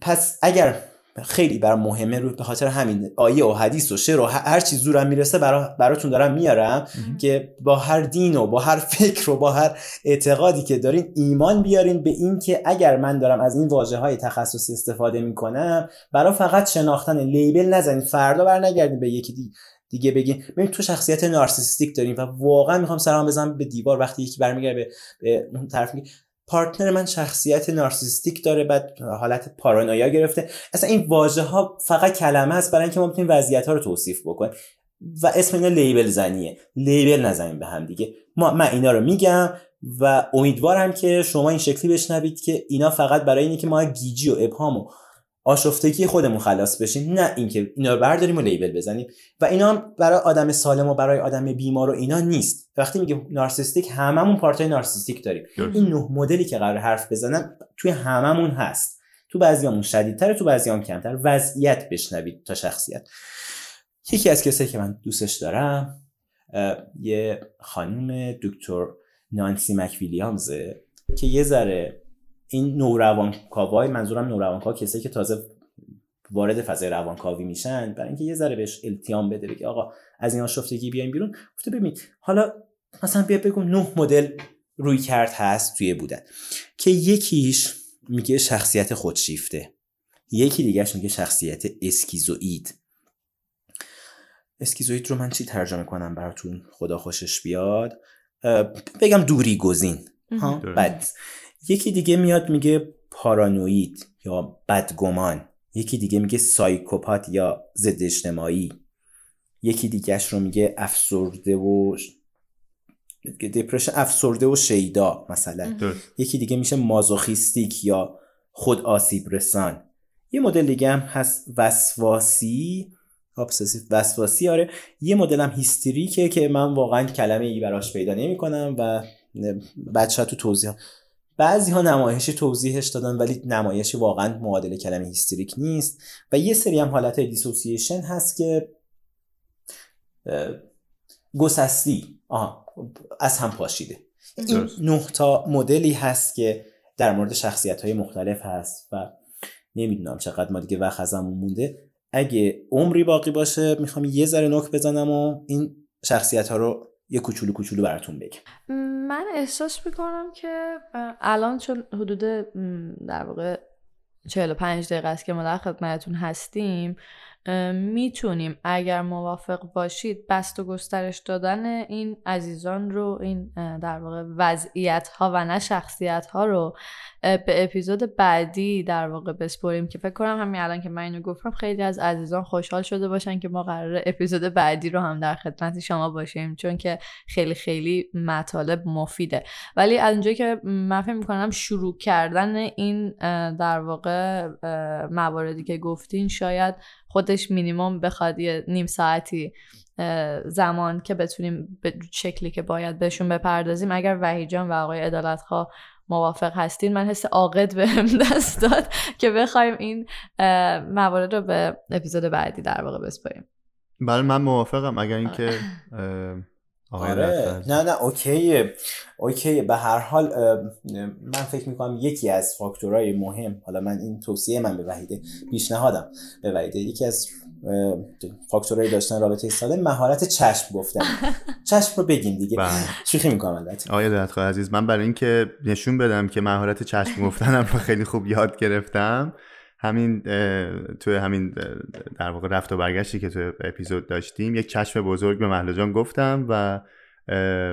پس اگر خیلی برای مهمه رو به خاطر همین آیه و حدیث و شعر و هر چیز زورم می‌رسه برا براتون دارم میارم که با هر دین و با هر فکر و با هر اعتقادی که دارین ایمان بیارین به این که اگر من دارم از این واژه های تخصصی استفاده می‌کنم برای فقط شناختن لیبل نزنید فردا بر نگردین به یکی دی دیگه بگین. ببین تو شخصیت نارسیستیک داریم و واقعا می‌خوام سلام بزنم به دیوار وقتی یکی برمیگرده به, به اون طرف میگه پارتنر من شخصیت نارسیستیک داره بعد حالت پارانویا گرفته. اصلا این واژه ها فقط کلمه است برای اینکه ما بتونیم وضعیت ها رو توصیف بکنیم. و اسم اینا لیبل زنیه. لیبل نزنیم به هم دیگه. ما من اینا رو میگم و امیدوارم که شما این شکلی بشنوید که اینا فقط برای اینه که ما گیجی و ابهام آشفتگی خودمون خلاص بشیم نه اینکه اینا رو برداریم و لیبل بزنیم. و اینا برای آدم سالم و برای آدم بیمار و اینا نیست. وقتی میگه نارسیستیک هممون پارتای نارسیستیک داریم. این نه مدلی که قرار حرف بزنم توی هممون هست. تو بعضیامون شدیدتر تو بعضیام کمتر. وضعیت بشنوید تا شخصیت. یکی از کسایی که من دوستش دارم یه خانم دکتر نانسی مکویلیامزه که یه ذره این نوروانکاوای منظورم نوروانکاوا کسایی که تازه وارد فضای روانکاوی میشن برای اینکه یه ذره بهش التیام بده بگه آقا از این آشفتگی بیایم بیرون. گفته ببین حالا مثلا بیا بگو نه مدل روی کرد هست توی بودن که یکیش میگه شخصیت خودشیفته یکی دیگهش میگه شخصیت اسکیزوئید. اسکیزوئید رو من چی ترجمه کنم براتون؟ خدا خوشش بیاد. بگم دوری گزین. ها؟ بعد یکی دیگه میاد میگه پارانوید یا بدگمان. یکی دیگه میگه سایکوپات یا ضد اجتماعی. یکی دیگهش رو میگه افسرده و دپرشن افسرده و شیدا مثلا. یکی دیگه میشه masochistic یا خود آسیب رسان. یه مدل دیگه هم هست وسواسی. obsessive وسواسی آره. یه مدل هم هیستریکه که من واقعا کلمه ای براش پیدا نمی کنم و بچه ها تو توضیح بعضی ها نمایش توضیحش دادن ولی نمایش واقعا معادل کلمه هیستریک نیست. و یه سری هم حالت dissociation هست که گسستی آها از هم پاشیده. این نه تا مدلی هست که در مورد شخصیت های مختلف هست و نمی‌دونم چقدر ما دیگه وقت ازمون مونده. اگه عمری باقی باشه می‌خوام یه ذره نک بزنم و این شخصیت ها رو یه کوچولو کوچولو براتون بگم. من احساس می‌کنم که الان چون حدود در واقع 45 دقیقه است که ما در خدمتتون هستیم می‌تونیم اگر موافق باشید بست و گسترش دادن این عزیزان رو این در واقع وضعیت ها و نه شخصیت ها رو به اپیزود بعدی در واقع بسپریم که فکر کنم همین الان که من اینو گفتم خیلی از عزیزان خوشحال شده باشن که ما قرار اپیزود بعدی رو هم در خدمت شما باشیم چون که خیلی خیلی مطالب مفیده. ولی از اونجایی که من فکر می‌کنم شروع کردن این در واقع مواردی که گفتین شاید خودش مینیمم بخواد یه نیم ساعتی زمان که بتونیم به شکلی که باید بهشون بپردازیم. اگر وحیجان و آقای عدالتخواه موافق هستین من حس عاقد بهم دست داد که بخوایم این موارد رو به اپیزود بعدی در واقع بسپاریم. بله من موافقم. اگر اینکه آره. نه نه اوکیه. اوکیه. به هر حال من فکر می‌کنم یکی از فاکتورهای مهم حالا من این توصیه من به وحیده پیشنهادم. به وحیده یکی از فاکتورهای داشتن رابطه سالم مهارت چشم گفتن. چشم رو بگیم دیگه. بله. شوخی می‌کنم البته. آقای دلتخواه عزیز من برای اینکه نشون بدم که مهارت چشم گفتنم رو خیلی خوب یاد گرفتم همین توی همین در واقع رفت و برگشتی که توی اپیزود داشتیم یک چشم بزرگ به محلا گفتم و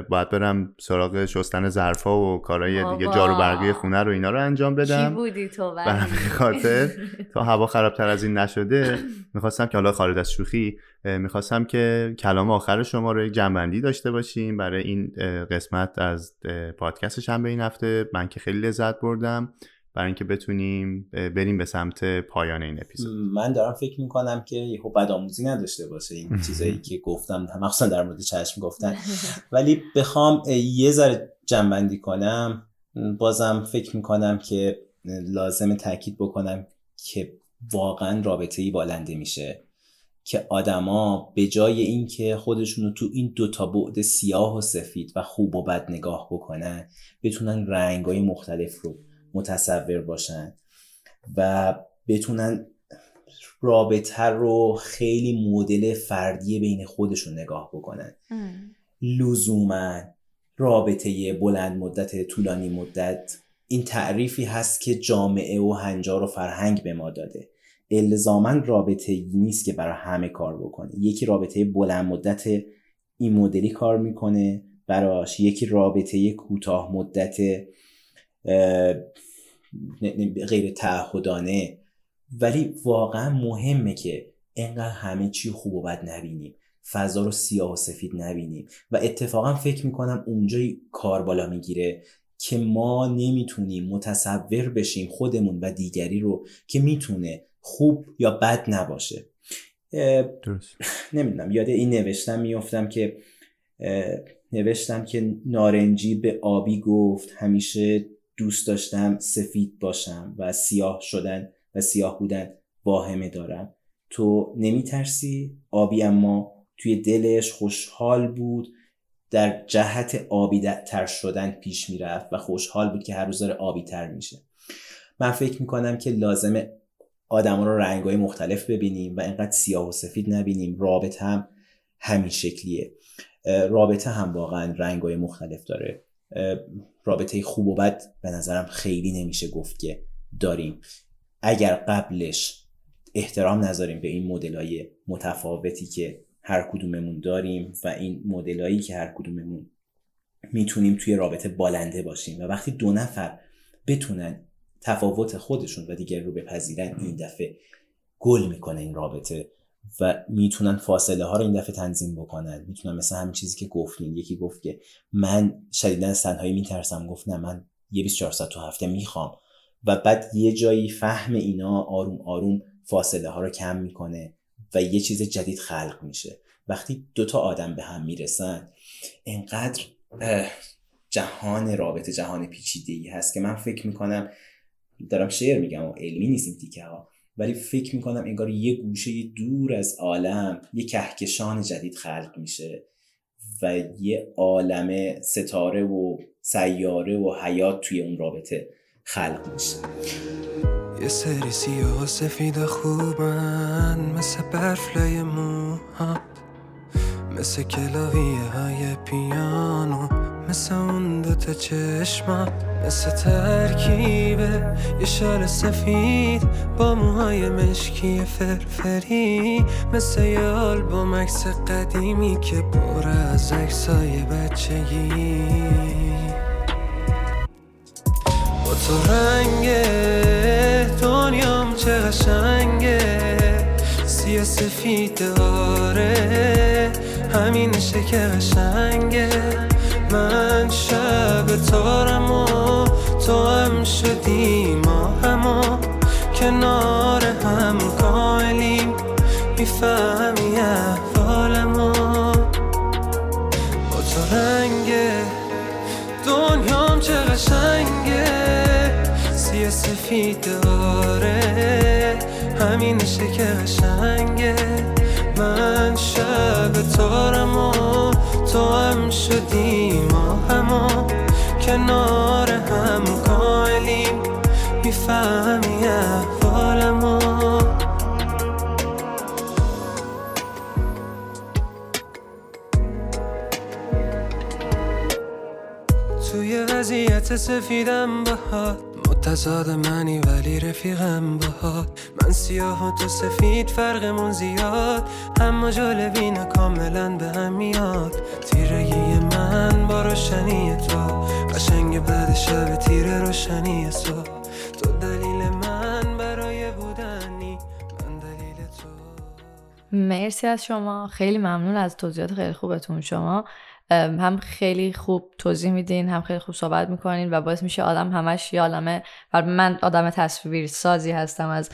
باید برم سراغ شستن ظرفا و کارهای دیگه جارو برقی خونه رو اینا رو انجام بدم. چی بودی تو برم خاطر تا هوا خرابتر از این نشده. می‌خواستم که حالا خارج از شوخی می‌خواستم که کلام آخر شما رو یک جنبندی داشته باشیم برای این قسمت از پادکست شنبه این هفته. من که خیلی لذت بردم. برای اینکه بتونیم بریم به سمت پایان این اپیزود. من دارم فکر می‌کنم که یهو بدآموزی نداشته باشه این چیزایی که گفتم. مخصوصا در مورد چشم گفتن. ولی بخوام یه ذره جنبندی کنم. بازم فکر می‌کنم که لازم تاکید بکنم که واقعا رابطه ای بالنده میشه. که آدما به جای اینکه خودشون رو تو این دوتا بعد سیاه و سفید و خوب و بد نگاه بکنن بتونن رنگای مختلف رو متصور باشن و بتونن رابطه رو خیلی مدل فردی بین خودشون نگاه بکنن. لزوما رابطه بلند مدت طولانی مدت این تعریفی هست که جامعه و هنجار و فرهنگ به ما داده. الزاما رابطه نیست که برای همه کار بکنه. یکی رابطه بلند مدت این مدلی کار می‌کنه براش یکی رابطه کوتاه مدت غیر تعهدانه. ولی واقعا مهمه که انقدر همه چی خوب و بد نبینیم. فضا رو سیاه و سفید نبینیم. و اتفاقا فکر می‌کنم اونجای کار بالا می‌گیره که ما نمی‌تونیم متصور بشیم خودمون و دیگری رو که می‌تونه خوب یا بد نباشه. درست. نمی‌دونم یاد این نوشتم میفتم که نوشتم که نارنجی به آبی گفت همیشه دوست داشتم سفید باشم و سیاه شدن و سیاه بودن واهمه دارم. تو نمیترسی؟ آبی اما توی دلش خوشحال بود در جهت آبی تر شدن پیش می‌رفت و خوشحال بود که هر روز داره آبی تر میشه. من فکر می‌کنم که لازم آدم رو رنگ های مختلف ببینیم و اینقدر سیاه و سفید نبینیم. رابطه هم همین شکلیه. رابطه هم واقعا رنگ های مختلف داره. رابطه خوب و بد به نظرم خیلی نمیشه گفت که داریم. اگر قبلش احترام نذاریم به این مدل متفاوتی که هر کدوممون داریم و این مدلایی که هر کدوممون می‌تونیم توی رابطه بالنده باشیم و وقتی دو نفر بتونن تفاوت خودشون و دیگر رو بپذیرن این دفعه گل می‌کنه این رابطه. و می‌تونن فاصله ها رو این دفعه تنظیم بکنن. می‌تونن مثل همین چیزی که گفتین یکی گفت که من شدیدا از تنهایی میترسم. گفت نه من یه 24 ساعت تو هفته می‌خوام. و بعد یه جایی فهم اینا آروم آروم فاصله ها رو کم می‌کنه و یه چیز جدید خلق میشه. وقتی دوتا آدم به هم می‌رسن انقدر جهان رابطه جهان پیچیده ای هست که من فکر می‌کنم دارم شعر میگم و علمی نیستیم تیکه ها ولی فکر می‌کنم انگار یه گوشه دور از عالم یه کهکشان جدید خلق میشه و یه عالم ستاره و سیاره و حیات توی اون رابطه خلق میشه. یه سری سیاه و سفید خوبن مثل برفلای موهات مثل کلاویه های پیانو. مثل اون دوتا چشمات مثل ترکیبه. یه شال سفید با موهای مشکی فرفری. مثل یه آلبوم عکس قدیمی که پر از عکسای بچگی. با تو رنگ دنیام چه قشنگه. سیاه سفید آره همینشه که قشنگه. من شب تارم و تو هم شدی ما همو کنار هم کائلیم می‌فهمی احوالمو با تو رنگه دنیام چه قشنگه. سیه سفید داره همینشه که قشنگه. من شب تارم و تو هم شدی ما همو کنار هم کاملیم می‌فهمی احوالمو. توی وضعیت سفیدم باهات متضاد منی ولی رفیقم باهات من سیاه و تو سفید فرقمون زیاد. اما جالبین کاملا به هم میاد. من با روشنی تو. قشنگ بعد شب تیر روشنی صبح تو دلیل من برای بودنی. من دلیل تو. مرسی از شما. خیلی ممنون از توضیحات خیلی خوبتون. شما هم خیلی خوب توضیح میدین هم خیلی خوب صحبت می‌کنین و باعث میشه آدم همش یه عالمه و من آدم تصویر سازی هستم از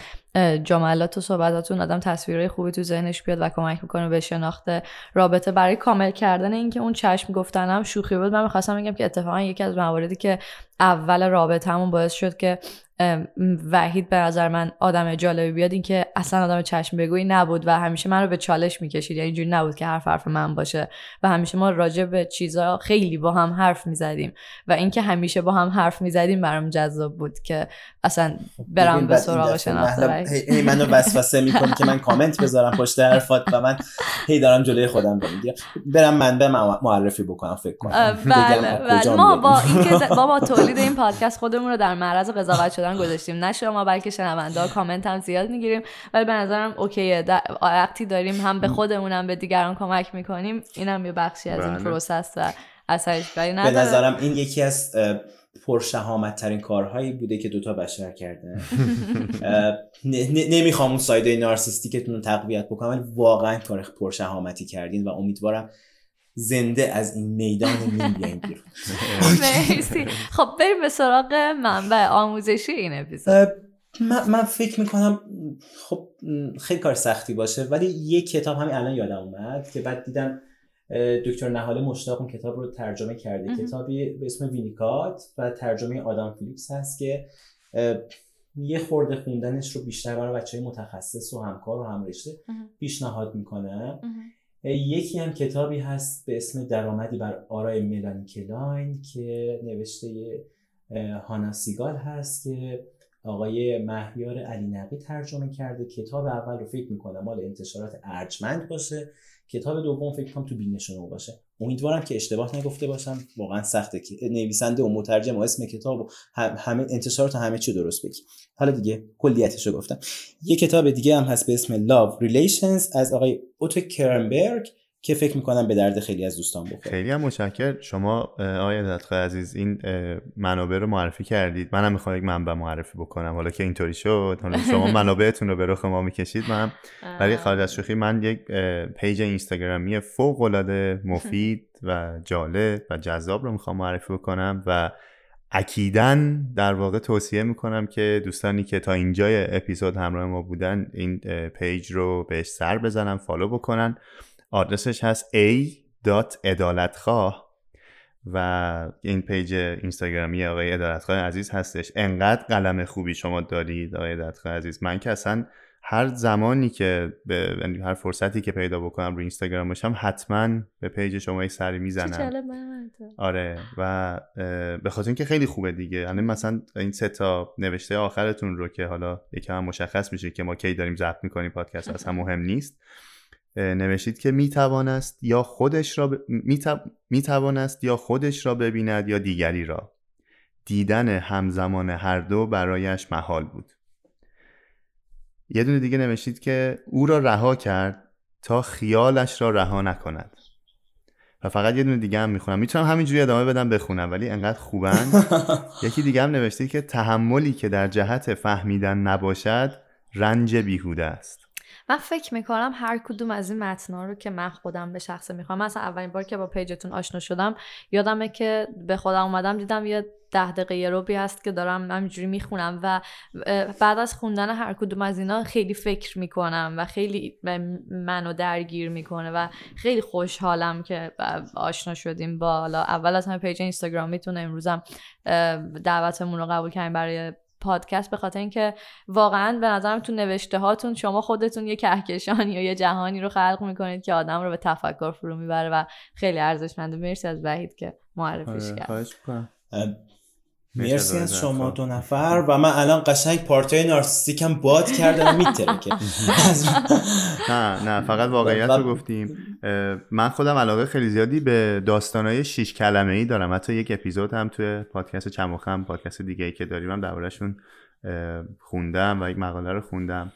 جملات و صحبتاتون آدم تصویرهای خوبی تو ذهنش بیاد و کمک می‌کنه به شناخت رابطه. برای کامل کردن اینکه اون چشم گفتنم شوخی بود من می‌خواستم بگم که اتفاقا یکی از مواردی که اول رابطه همون باعث شد که وحید به نظر من آدم جالبی بیاد. این که اصلا آدم چشم بگویی نبود و همیشه من رو به چالش می‌کشید. یعنی اینجوری نبود که حرف حرف من باشه. و همیشه ما راجع به چیزا خیلی با هم حرف می‌زدیم. و اینکه همیشه با هم حرف می‌زدیم برام جذاب بود که اصلا برم به سراغ شناخته هی منو وسوسه می‌کنی که من کامنت بذارم پشت حرفات و من هی دارم جلوی خودم رو می‌گیرم. برم من به معرفی بکنم فکر کنم. بله بله. ما با اینکه با, با تولید این پادکست خودمون رو در معرض قضاوت شدن گذاشتیم. نه شما بلکه شنونده ها. کامنت هم زیاد می‌گیریم. ولی به نظرم OK ه. وقتی داریم هم به خودمونم به دیگران کمک می‌کنیم اینم یه بخشی از این بله. process و اثرش به نظرم این یکی از پرشهامت ترین کارهایی بوده که دوتا بشر کرده. نمی‌خوام اون سایده نارسیستیکتون رو تقویت بکنم ولی واقعا کار پرشهامتی کردین و امیدوارم زنده از این میدان بیرون مرسی. خب بریم به سراغ منبع آموزشی این اپیزود. من, من فکر می‌کنم خب خیلی کار سختی باشه ولی یه کتاب همین الان یادم اومد که بعد دیدم دکتر نهاله مشتاق اون کتاب رو ترجمه کرده. کتابی به اسم وینیکات و ترجمه آدم فیلیپس هست که یه خورده خوندنش رو بیشتر برای بچه های متخصص و همکار و همرشته پیشنهاد می‌کنه. یکی هم کتابی هست به اسم درآمدی بر آرای ملانی کلاین که نوشته هانا سیگال هست که آقای مهیار علی نقی ترجمه کرده. کتاب اول رو فکر می‌کنم مال انتشارات ارجمند باشه. کتاب دوم فکر کنم تو بینشون باشه. امیدوارم که اشتباه نگفته باشم. واقعا سخته که نویسنده و مترجم و اسم کتاب و همه انتشارات همه چی درست بگی. حالا دیگه کلیتش رو گفتم. یه کتاب دیگه هم هست به اسم Love Relations از آقای اوتو کرنبرگ که فکر می‌کنم به درد خیلی از دوستان بخوره. خیلی هم متشکر شما آقای دتخه عزیز این منابع رو معرفی کردید. منم می‌خوام یک منبع معرفی بکنم. حالا که اینطوری شد حالا شما منابعتون رو به رخ ما می‌کشید. منم ولی خارج از شوخی من یک پیج اینستاگرامی فوق العاده مفید و جالب و جذاب رو می‌خوام معرفی بکنم و اکیدا در واقع توصیه می‌کنم که دوستانی که تا اینجای اپیزود همراه ما بودن این page رو بهش سر بزنن follow بکنن. آدرسش هست a عدالتخواه و این page اینستاگرامی آقای عدالتخواه عزیز هستش. انقدر قلم خوبی شما دارید آقای عدالتخواه عزیز. من که اصلا هر زمانی که به یعنی هر فرصتی که پیدا بکنم رو اینستاگرام باشم حتما به page شما یک سری می‌زنم. آره و به خاطر اینکه خیلی خوبه دیگه. یعنی مثلا این سه تا نوشته آخرتون رو که حالا یکم مشخص میشه که ما کی داریم ضبط می‌کنیم پادکست اصلا مهم نیست. نوشید که می‌توانست یا خودش را ب... می‌توانست یا خودش را ببیند یا دیگری را. دیدن همزمان هر دو برایش محال بود. یه دونه دیگه نوشید که او را رها کرد تا خیالش را رها نکند. و فقط یه دونه دیگه هم می‌خونم. می‌تونم همینجوری ادامه بدم بخونم ولی انقدر خوبن. یکی دیگه هم نوشته که تحملی که در جهت فهمیدن نباشد رنج بیهوده است. من فکر می‌کنم هر کدوم از این متنا رو که من خودم به شخصه می‌خوام مثلا اولین بار که با پیجتون آشنا شدم یادمه که به خودم اومدم دیدم یه ده دقیقه روبی هست که دارم همینجوری می‌خونم و بعد از خوندن هر کدوم از اینا خیلی فکر می‌کنم و خیلی منو درگیر می‌کنه و خیلی خوشحالم که آشنا شدیم با اول از همه پیج اینستاگرامیتون امروزم دعوتمون رو قبول کردیم برای پادکست به خاطر اینکه واقعا به نظرم تو نوشته هاتون شما خودتون یه کهکشانی یا یه جهانی رو خلق می‌کنید که آدم رو به تفکر فرو می‌بره و خیلی ارزشمنده. مرسی از وحید که معرفیش آره، کرد. مرسی از شما دو نفر و من الان قشنگ پارتای نارسیستیکم باد کردم میترکه نه نه فقط واقعیت رو گفتیم. من خودم علاقه خیلی زیادی به داستانهای شیش کلمه ای دارم. حتی یک اپیزود هم توی پادکست چموخم پادکست دیگه ای که داریم هم دربارهشون خوندم و یک مقاله رو خوندم.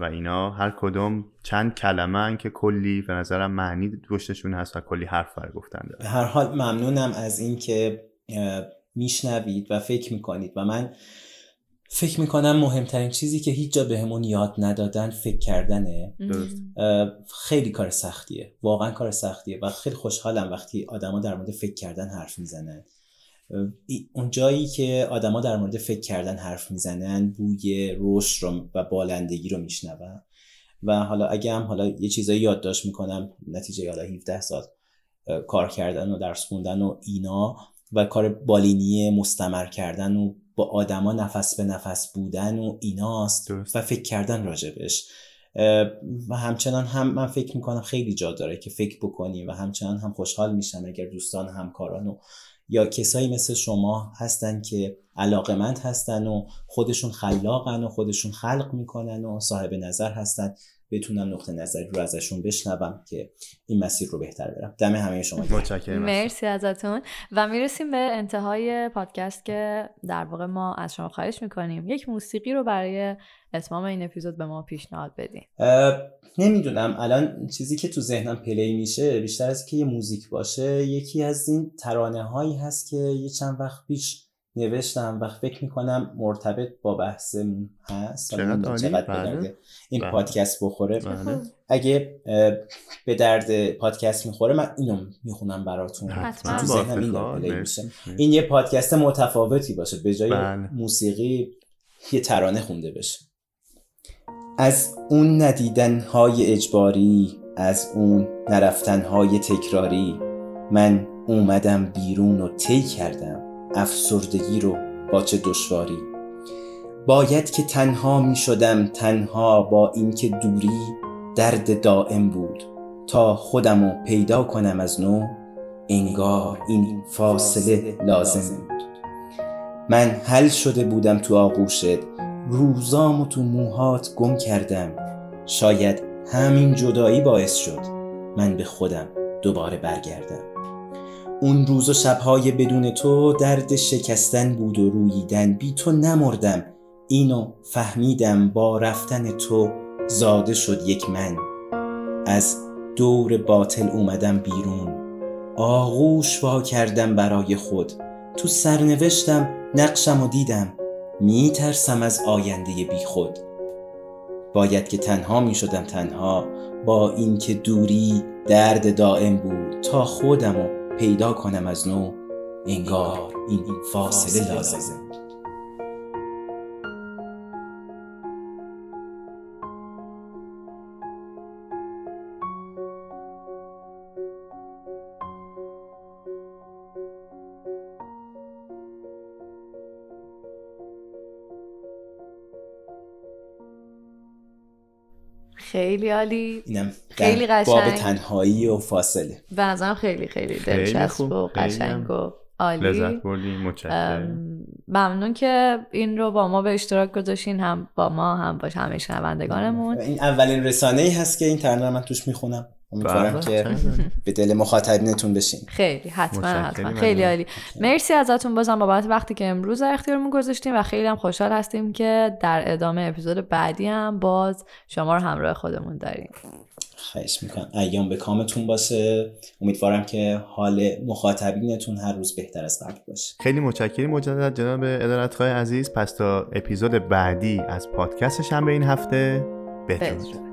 و اینا هر کدوم چند کلمه که کلی به نظرم معنی پشتشون هست و کلی حرف بر گفتن داره هر حال ممنونم از اینکه میشنوید و فکر می‌کنید. و من فکر می‌کنم مهمترین چیزی که هیچ جا بهمون یاد ندادن فکر کردنه. خیلی کار سختیه. واقعا کار سختیه و خیلی خوشحالم وقتی آدما در مورد فکر کردن حرف می‌زنن. اون جایی که آدما در مورد فکر کردن حرف می‌زنن بوی رشد رو و بالندگی رو میشنون. و حالا اگه هم حالا یه چیزایی یادداشت می‌کنم نتیجه حالا 17 سال کار کردن و درس خوندن و اینا و کار بالینی مستمر کردن و با آدما نفس به نفس بودن و ایناست و فکر کردن راجبش. و همچنان هم من فکر می‌کنم خیلی جا داره که فکر بکنیم و همچنان هم خوشحال میشم اگر دوستان همکاران و یا کسایی مثل شما هستن که علاقمند هستن و خودشون خلاقن و خودشون خلق می‌کنن و صاحب نظر هستن. بتونم نقطه نظری رو ازشون بشنوم که این مسیر رو بهتر برم. دم همه شما متشکرم. مرسی ازتون. و می‌رسیم به انتهای پادکست که در واقع ما از شما خواهش می‌کنیم. یک موسیقی رو برای اتمام این اپیزود به ما پیشنهاد بدین. نمی‌دونم. الان چیزی که تو ذهنم پلی میشه بیشتر از که یه موزیک باشه یکی از این ترانه هایی هست که یه چند وقت پیش نوشتم و فکر می‌کنم مرتبط با بحثمون هست. چقدر بله. این بله. پادکست بخوره. بله. اگه به درد پادکست می‌خوره من اینو می‌خونم براتون. این این یه پادکست متفاوتی باشه. به جای بله. موسیقی یه ترانه خونده بشه. از اون ندیدن های اجباری از اون نرفتن های تکراری من اومدم بیرون و طی کردم. افسردگی رو با چه دشواری؟ باید که تنها می شدم تنها با اینکه دوری درد دائم بود. تا خودمو پیدا کنم از نو انگار این فاصله لازم بود. من حل شده بودم تو آغوشت روزامو تو موهات گم کردم. شاید همین جدایی باعث شد من به خودم دوباره برگردم. اون روز و شبهای بدون تو درد شکستن بود و روییدن. بی تو نمردم. اینو فهمیدم با رفتن تو زاده شد یک من. از دور باطل اومدم بیرون. آغوش وا کردم برای خود. تو سرنوشتم نقشم و دیدم. میترسم از آینده بی خود. باید که تنها می شدم تنها. با اینکه دوری درد دائم بود. تا خودمو پیدا کنم از نو انگار این فاصله لازم خیلی عالی. اینم خیلی قشنگ باب تنهایی و فاصله. به نظرم خیلی خیلی دلچسب و قشنگ و عالی. لذت بردیم متشکرم. ممنون که این رو با ما به اشتراک گذاشتین هم با ما هم با همه شنوندگانمون. این اولین رسانه ای هست که این ترانه من توش می‌خونم. امیدوارم بله. که به دل مخاطبینتون بشین. خیلی حتما حتما. خیلی عالی. مرسی ازتون بازم بابت وقتی که امروز در اختیارمون گذاشتیم و خیلی هم خوشحال هستیم که در ادامه اپیزود بعدی هم باز شما رو همراه خودمون داریم. خواهش می‌کنم. ایام به کامتون باشه. امیدوارم که حال مخاطبینتون هر روز بهتر از قبل باشه. خیلی متشکرم مجدد جناب ادارت عزیز. پس تا اپیزود بعدی از پادکست شنبه این هفته بدرود